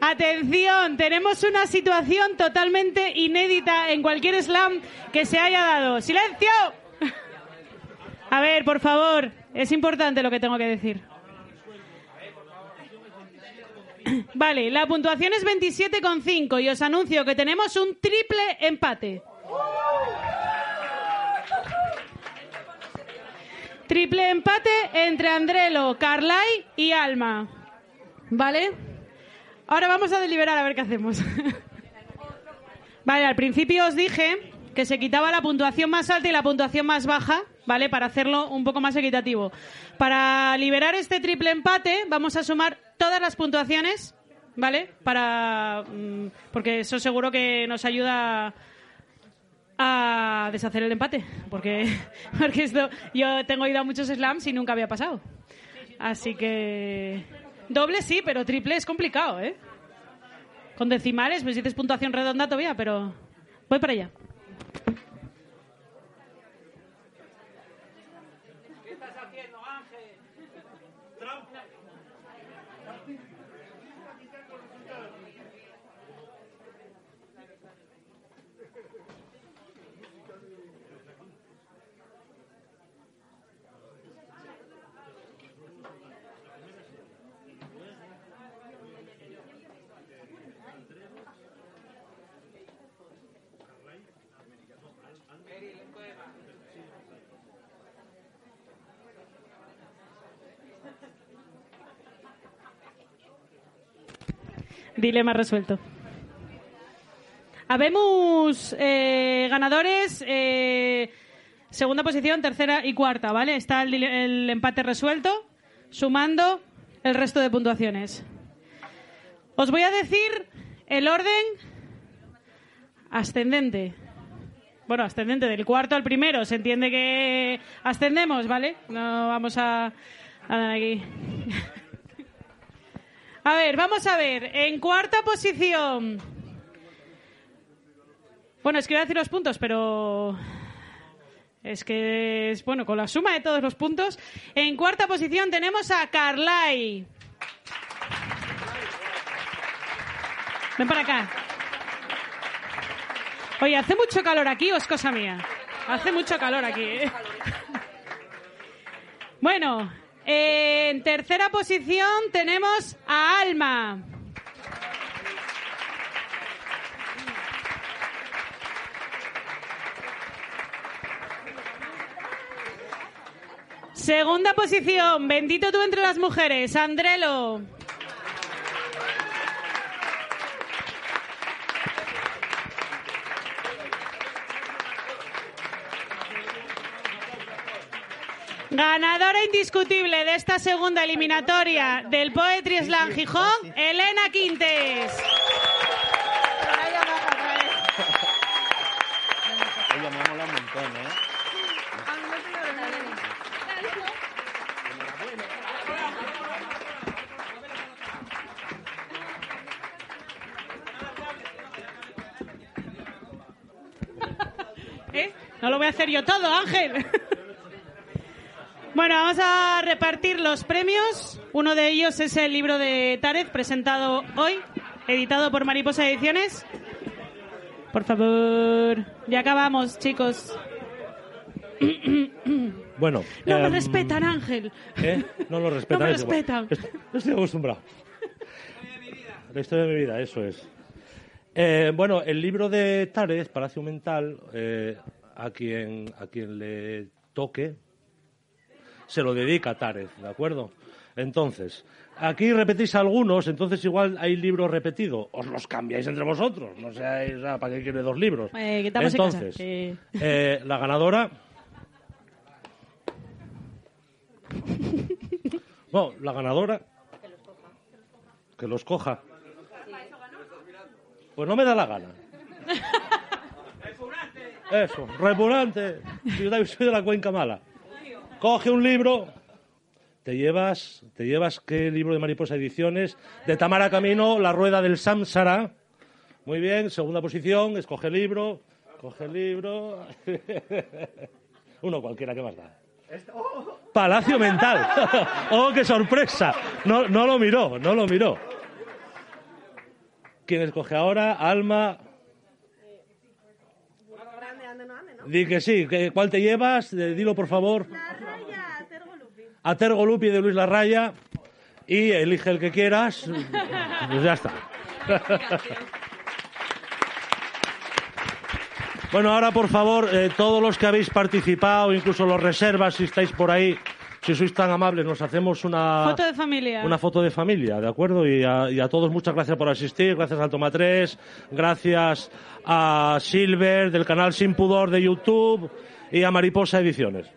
[SPEAKER 2] Atención, tenemos una situación totalmente inédita en cualquier slam que se haya dado. ¡Silencio! A ver, por favor, es importante lo que tengo que decir. [clears throat] Vale, la puntuación es 27,5 y os anuncio que tenemos un triple empate. Triple empate entre Andrelo, Carlay y Alma. ¿Vale? Ahora vamos a deliberar a ver qué hacemos. [laughs] vale, al principio os dije que se quitaba la puntuación más alta y la puntuación más baja, ¿vale? Para hacerlo un poco más equitativo. Para liberar este triple empate, vamos a sumar todas las puntuaciones, ¿vale? Para. mm, Porque eso seguro que nos ayuda a deshacer el empate. Porque, [laughs] porque esto, yo tengo ido a muchos slams y nunca había pasado. Así que. Doble sí, pero triple es complicado, ¿eh? Con decimales, pues dices puntuación redonda todavía, pero. Voy para allá. Thank you. Dilema resuelto. Habemos eh, ganadores, eh, segunda posición, tercera y cuarta, ¿vale? Está el, el empate resuelto, sumando el resto de puntuaciones. Os voy a decir el orden ascendente. Bueno, ascendente del cuarto al primero. Se entiende que ascendemos, ¿vale? No vamos a... a dar aquí. [laughs] A ver, vamos a ver. En cuarta posición. Bueno, es que iba a decir los puntos, pero. Es que es bueno, con la suma de todos los puntos. En cuarta posición tenemos a Carlai. Ven para acá. Oye, hace mucho calor aquí o es cosa mía. Hace mucho calor aquí. ¿eh? [laughs] Bueno, en tercera posición tenemos a Alma. Segunda posición, bendito tú entre las mujeres, Andrelo. Ganadora indiscutible de esta segunda eliminatoria del Poetry Slam Gijón, Elena Quintes.
[SPEAKER 1] Oye, me ha molado un montón, ¿eh?
[SPEAKER 2] ¿Eh? No lo voy a hacer yo todo, Ángel. Bueno, vamos a repartir los premios. Uno de ellos es el libro de Tárez, presentado hoy, editado por Mariposa Ediciones. Por favor, ya acabamos, chicos. [coughs]
[SPEAKER 1] Bueno.
[SPEAKER 2] No me
[SPEAKER 1] em,
[SPEAKER 2] respetan, Ángel.
[SPEAKER 1] ¿eh? No lo respetan. [laughs]
[SPEAKER 2] No me respetan.
[SPEAKER 1] Estoy, estoy acostumbrado. La historia de mi vida, eso es. Eh, bueno, el libro de Tárez, Palacio Mental, eh, a, quien, a quien le toque, se lo dedica a Tárez, ¿de acuerdo? Entonces, aquí repetís algunos, entonces igual hay libros repetidos. Os los cambiáis entre vosotros. No seáis, ah, ¿para qué quiere dos libros?
[SPEAKER 2] Eh, que estamos en casa,
[SPEAKER 1] entonces,
[SPEAKER 2] que-
[SPEAKER 1] eh, la ganadora. [laughs] Bueno, la ganadora. Que los coja. Pues no me da la gana. [laughs] Eso. Yo también soy de la cuenca mala. Coge un libro. Te llevas, te llevas qué libro de Mariposa Ediciones, de Tamara Camino, La Rueda del Samsara. Muy bien, segunda posición, escoge el libro, coge el libro. [laughs] Uno cualquiera, ¿qué más da? Palacio Mental. [laughs] ¡Oh, qué sorpresa! No, no lo miró, no lo miró. ¿Quién escoge ahora? Alma. Di que sí. que- ¿Cuál te llevas? Eh, Dilo, por favor. A Tergo Lupi de Luis Larraya. Y elige el que quieras. Pues ya está. [laughs] Bueno, ahora por favor, eh, todos los que habéis participado, incluso los reservas, si estáis por ahí, si sois tan amables, nos hacemos una
[SPEAKER 2] Foto de familia.
[SPEAKER 1] una foto de familia, ¿de acuerdo? Y a, y a todos muchas gracias por asistir, gracias al Toma 3, gracias a Silver del canal Sin Pudor de YouTube y a Mariposa Ediciones.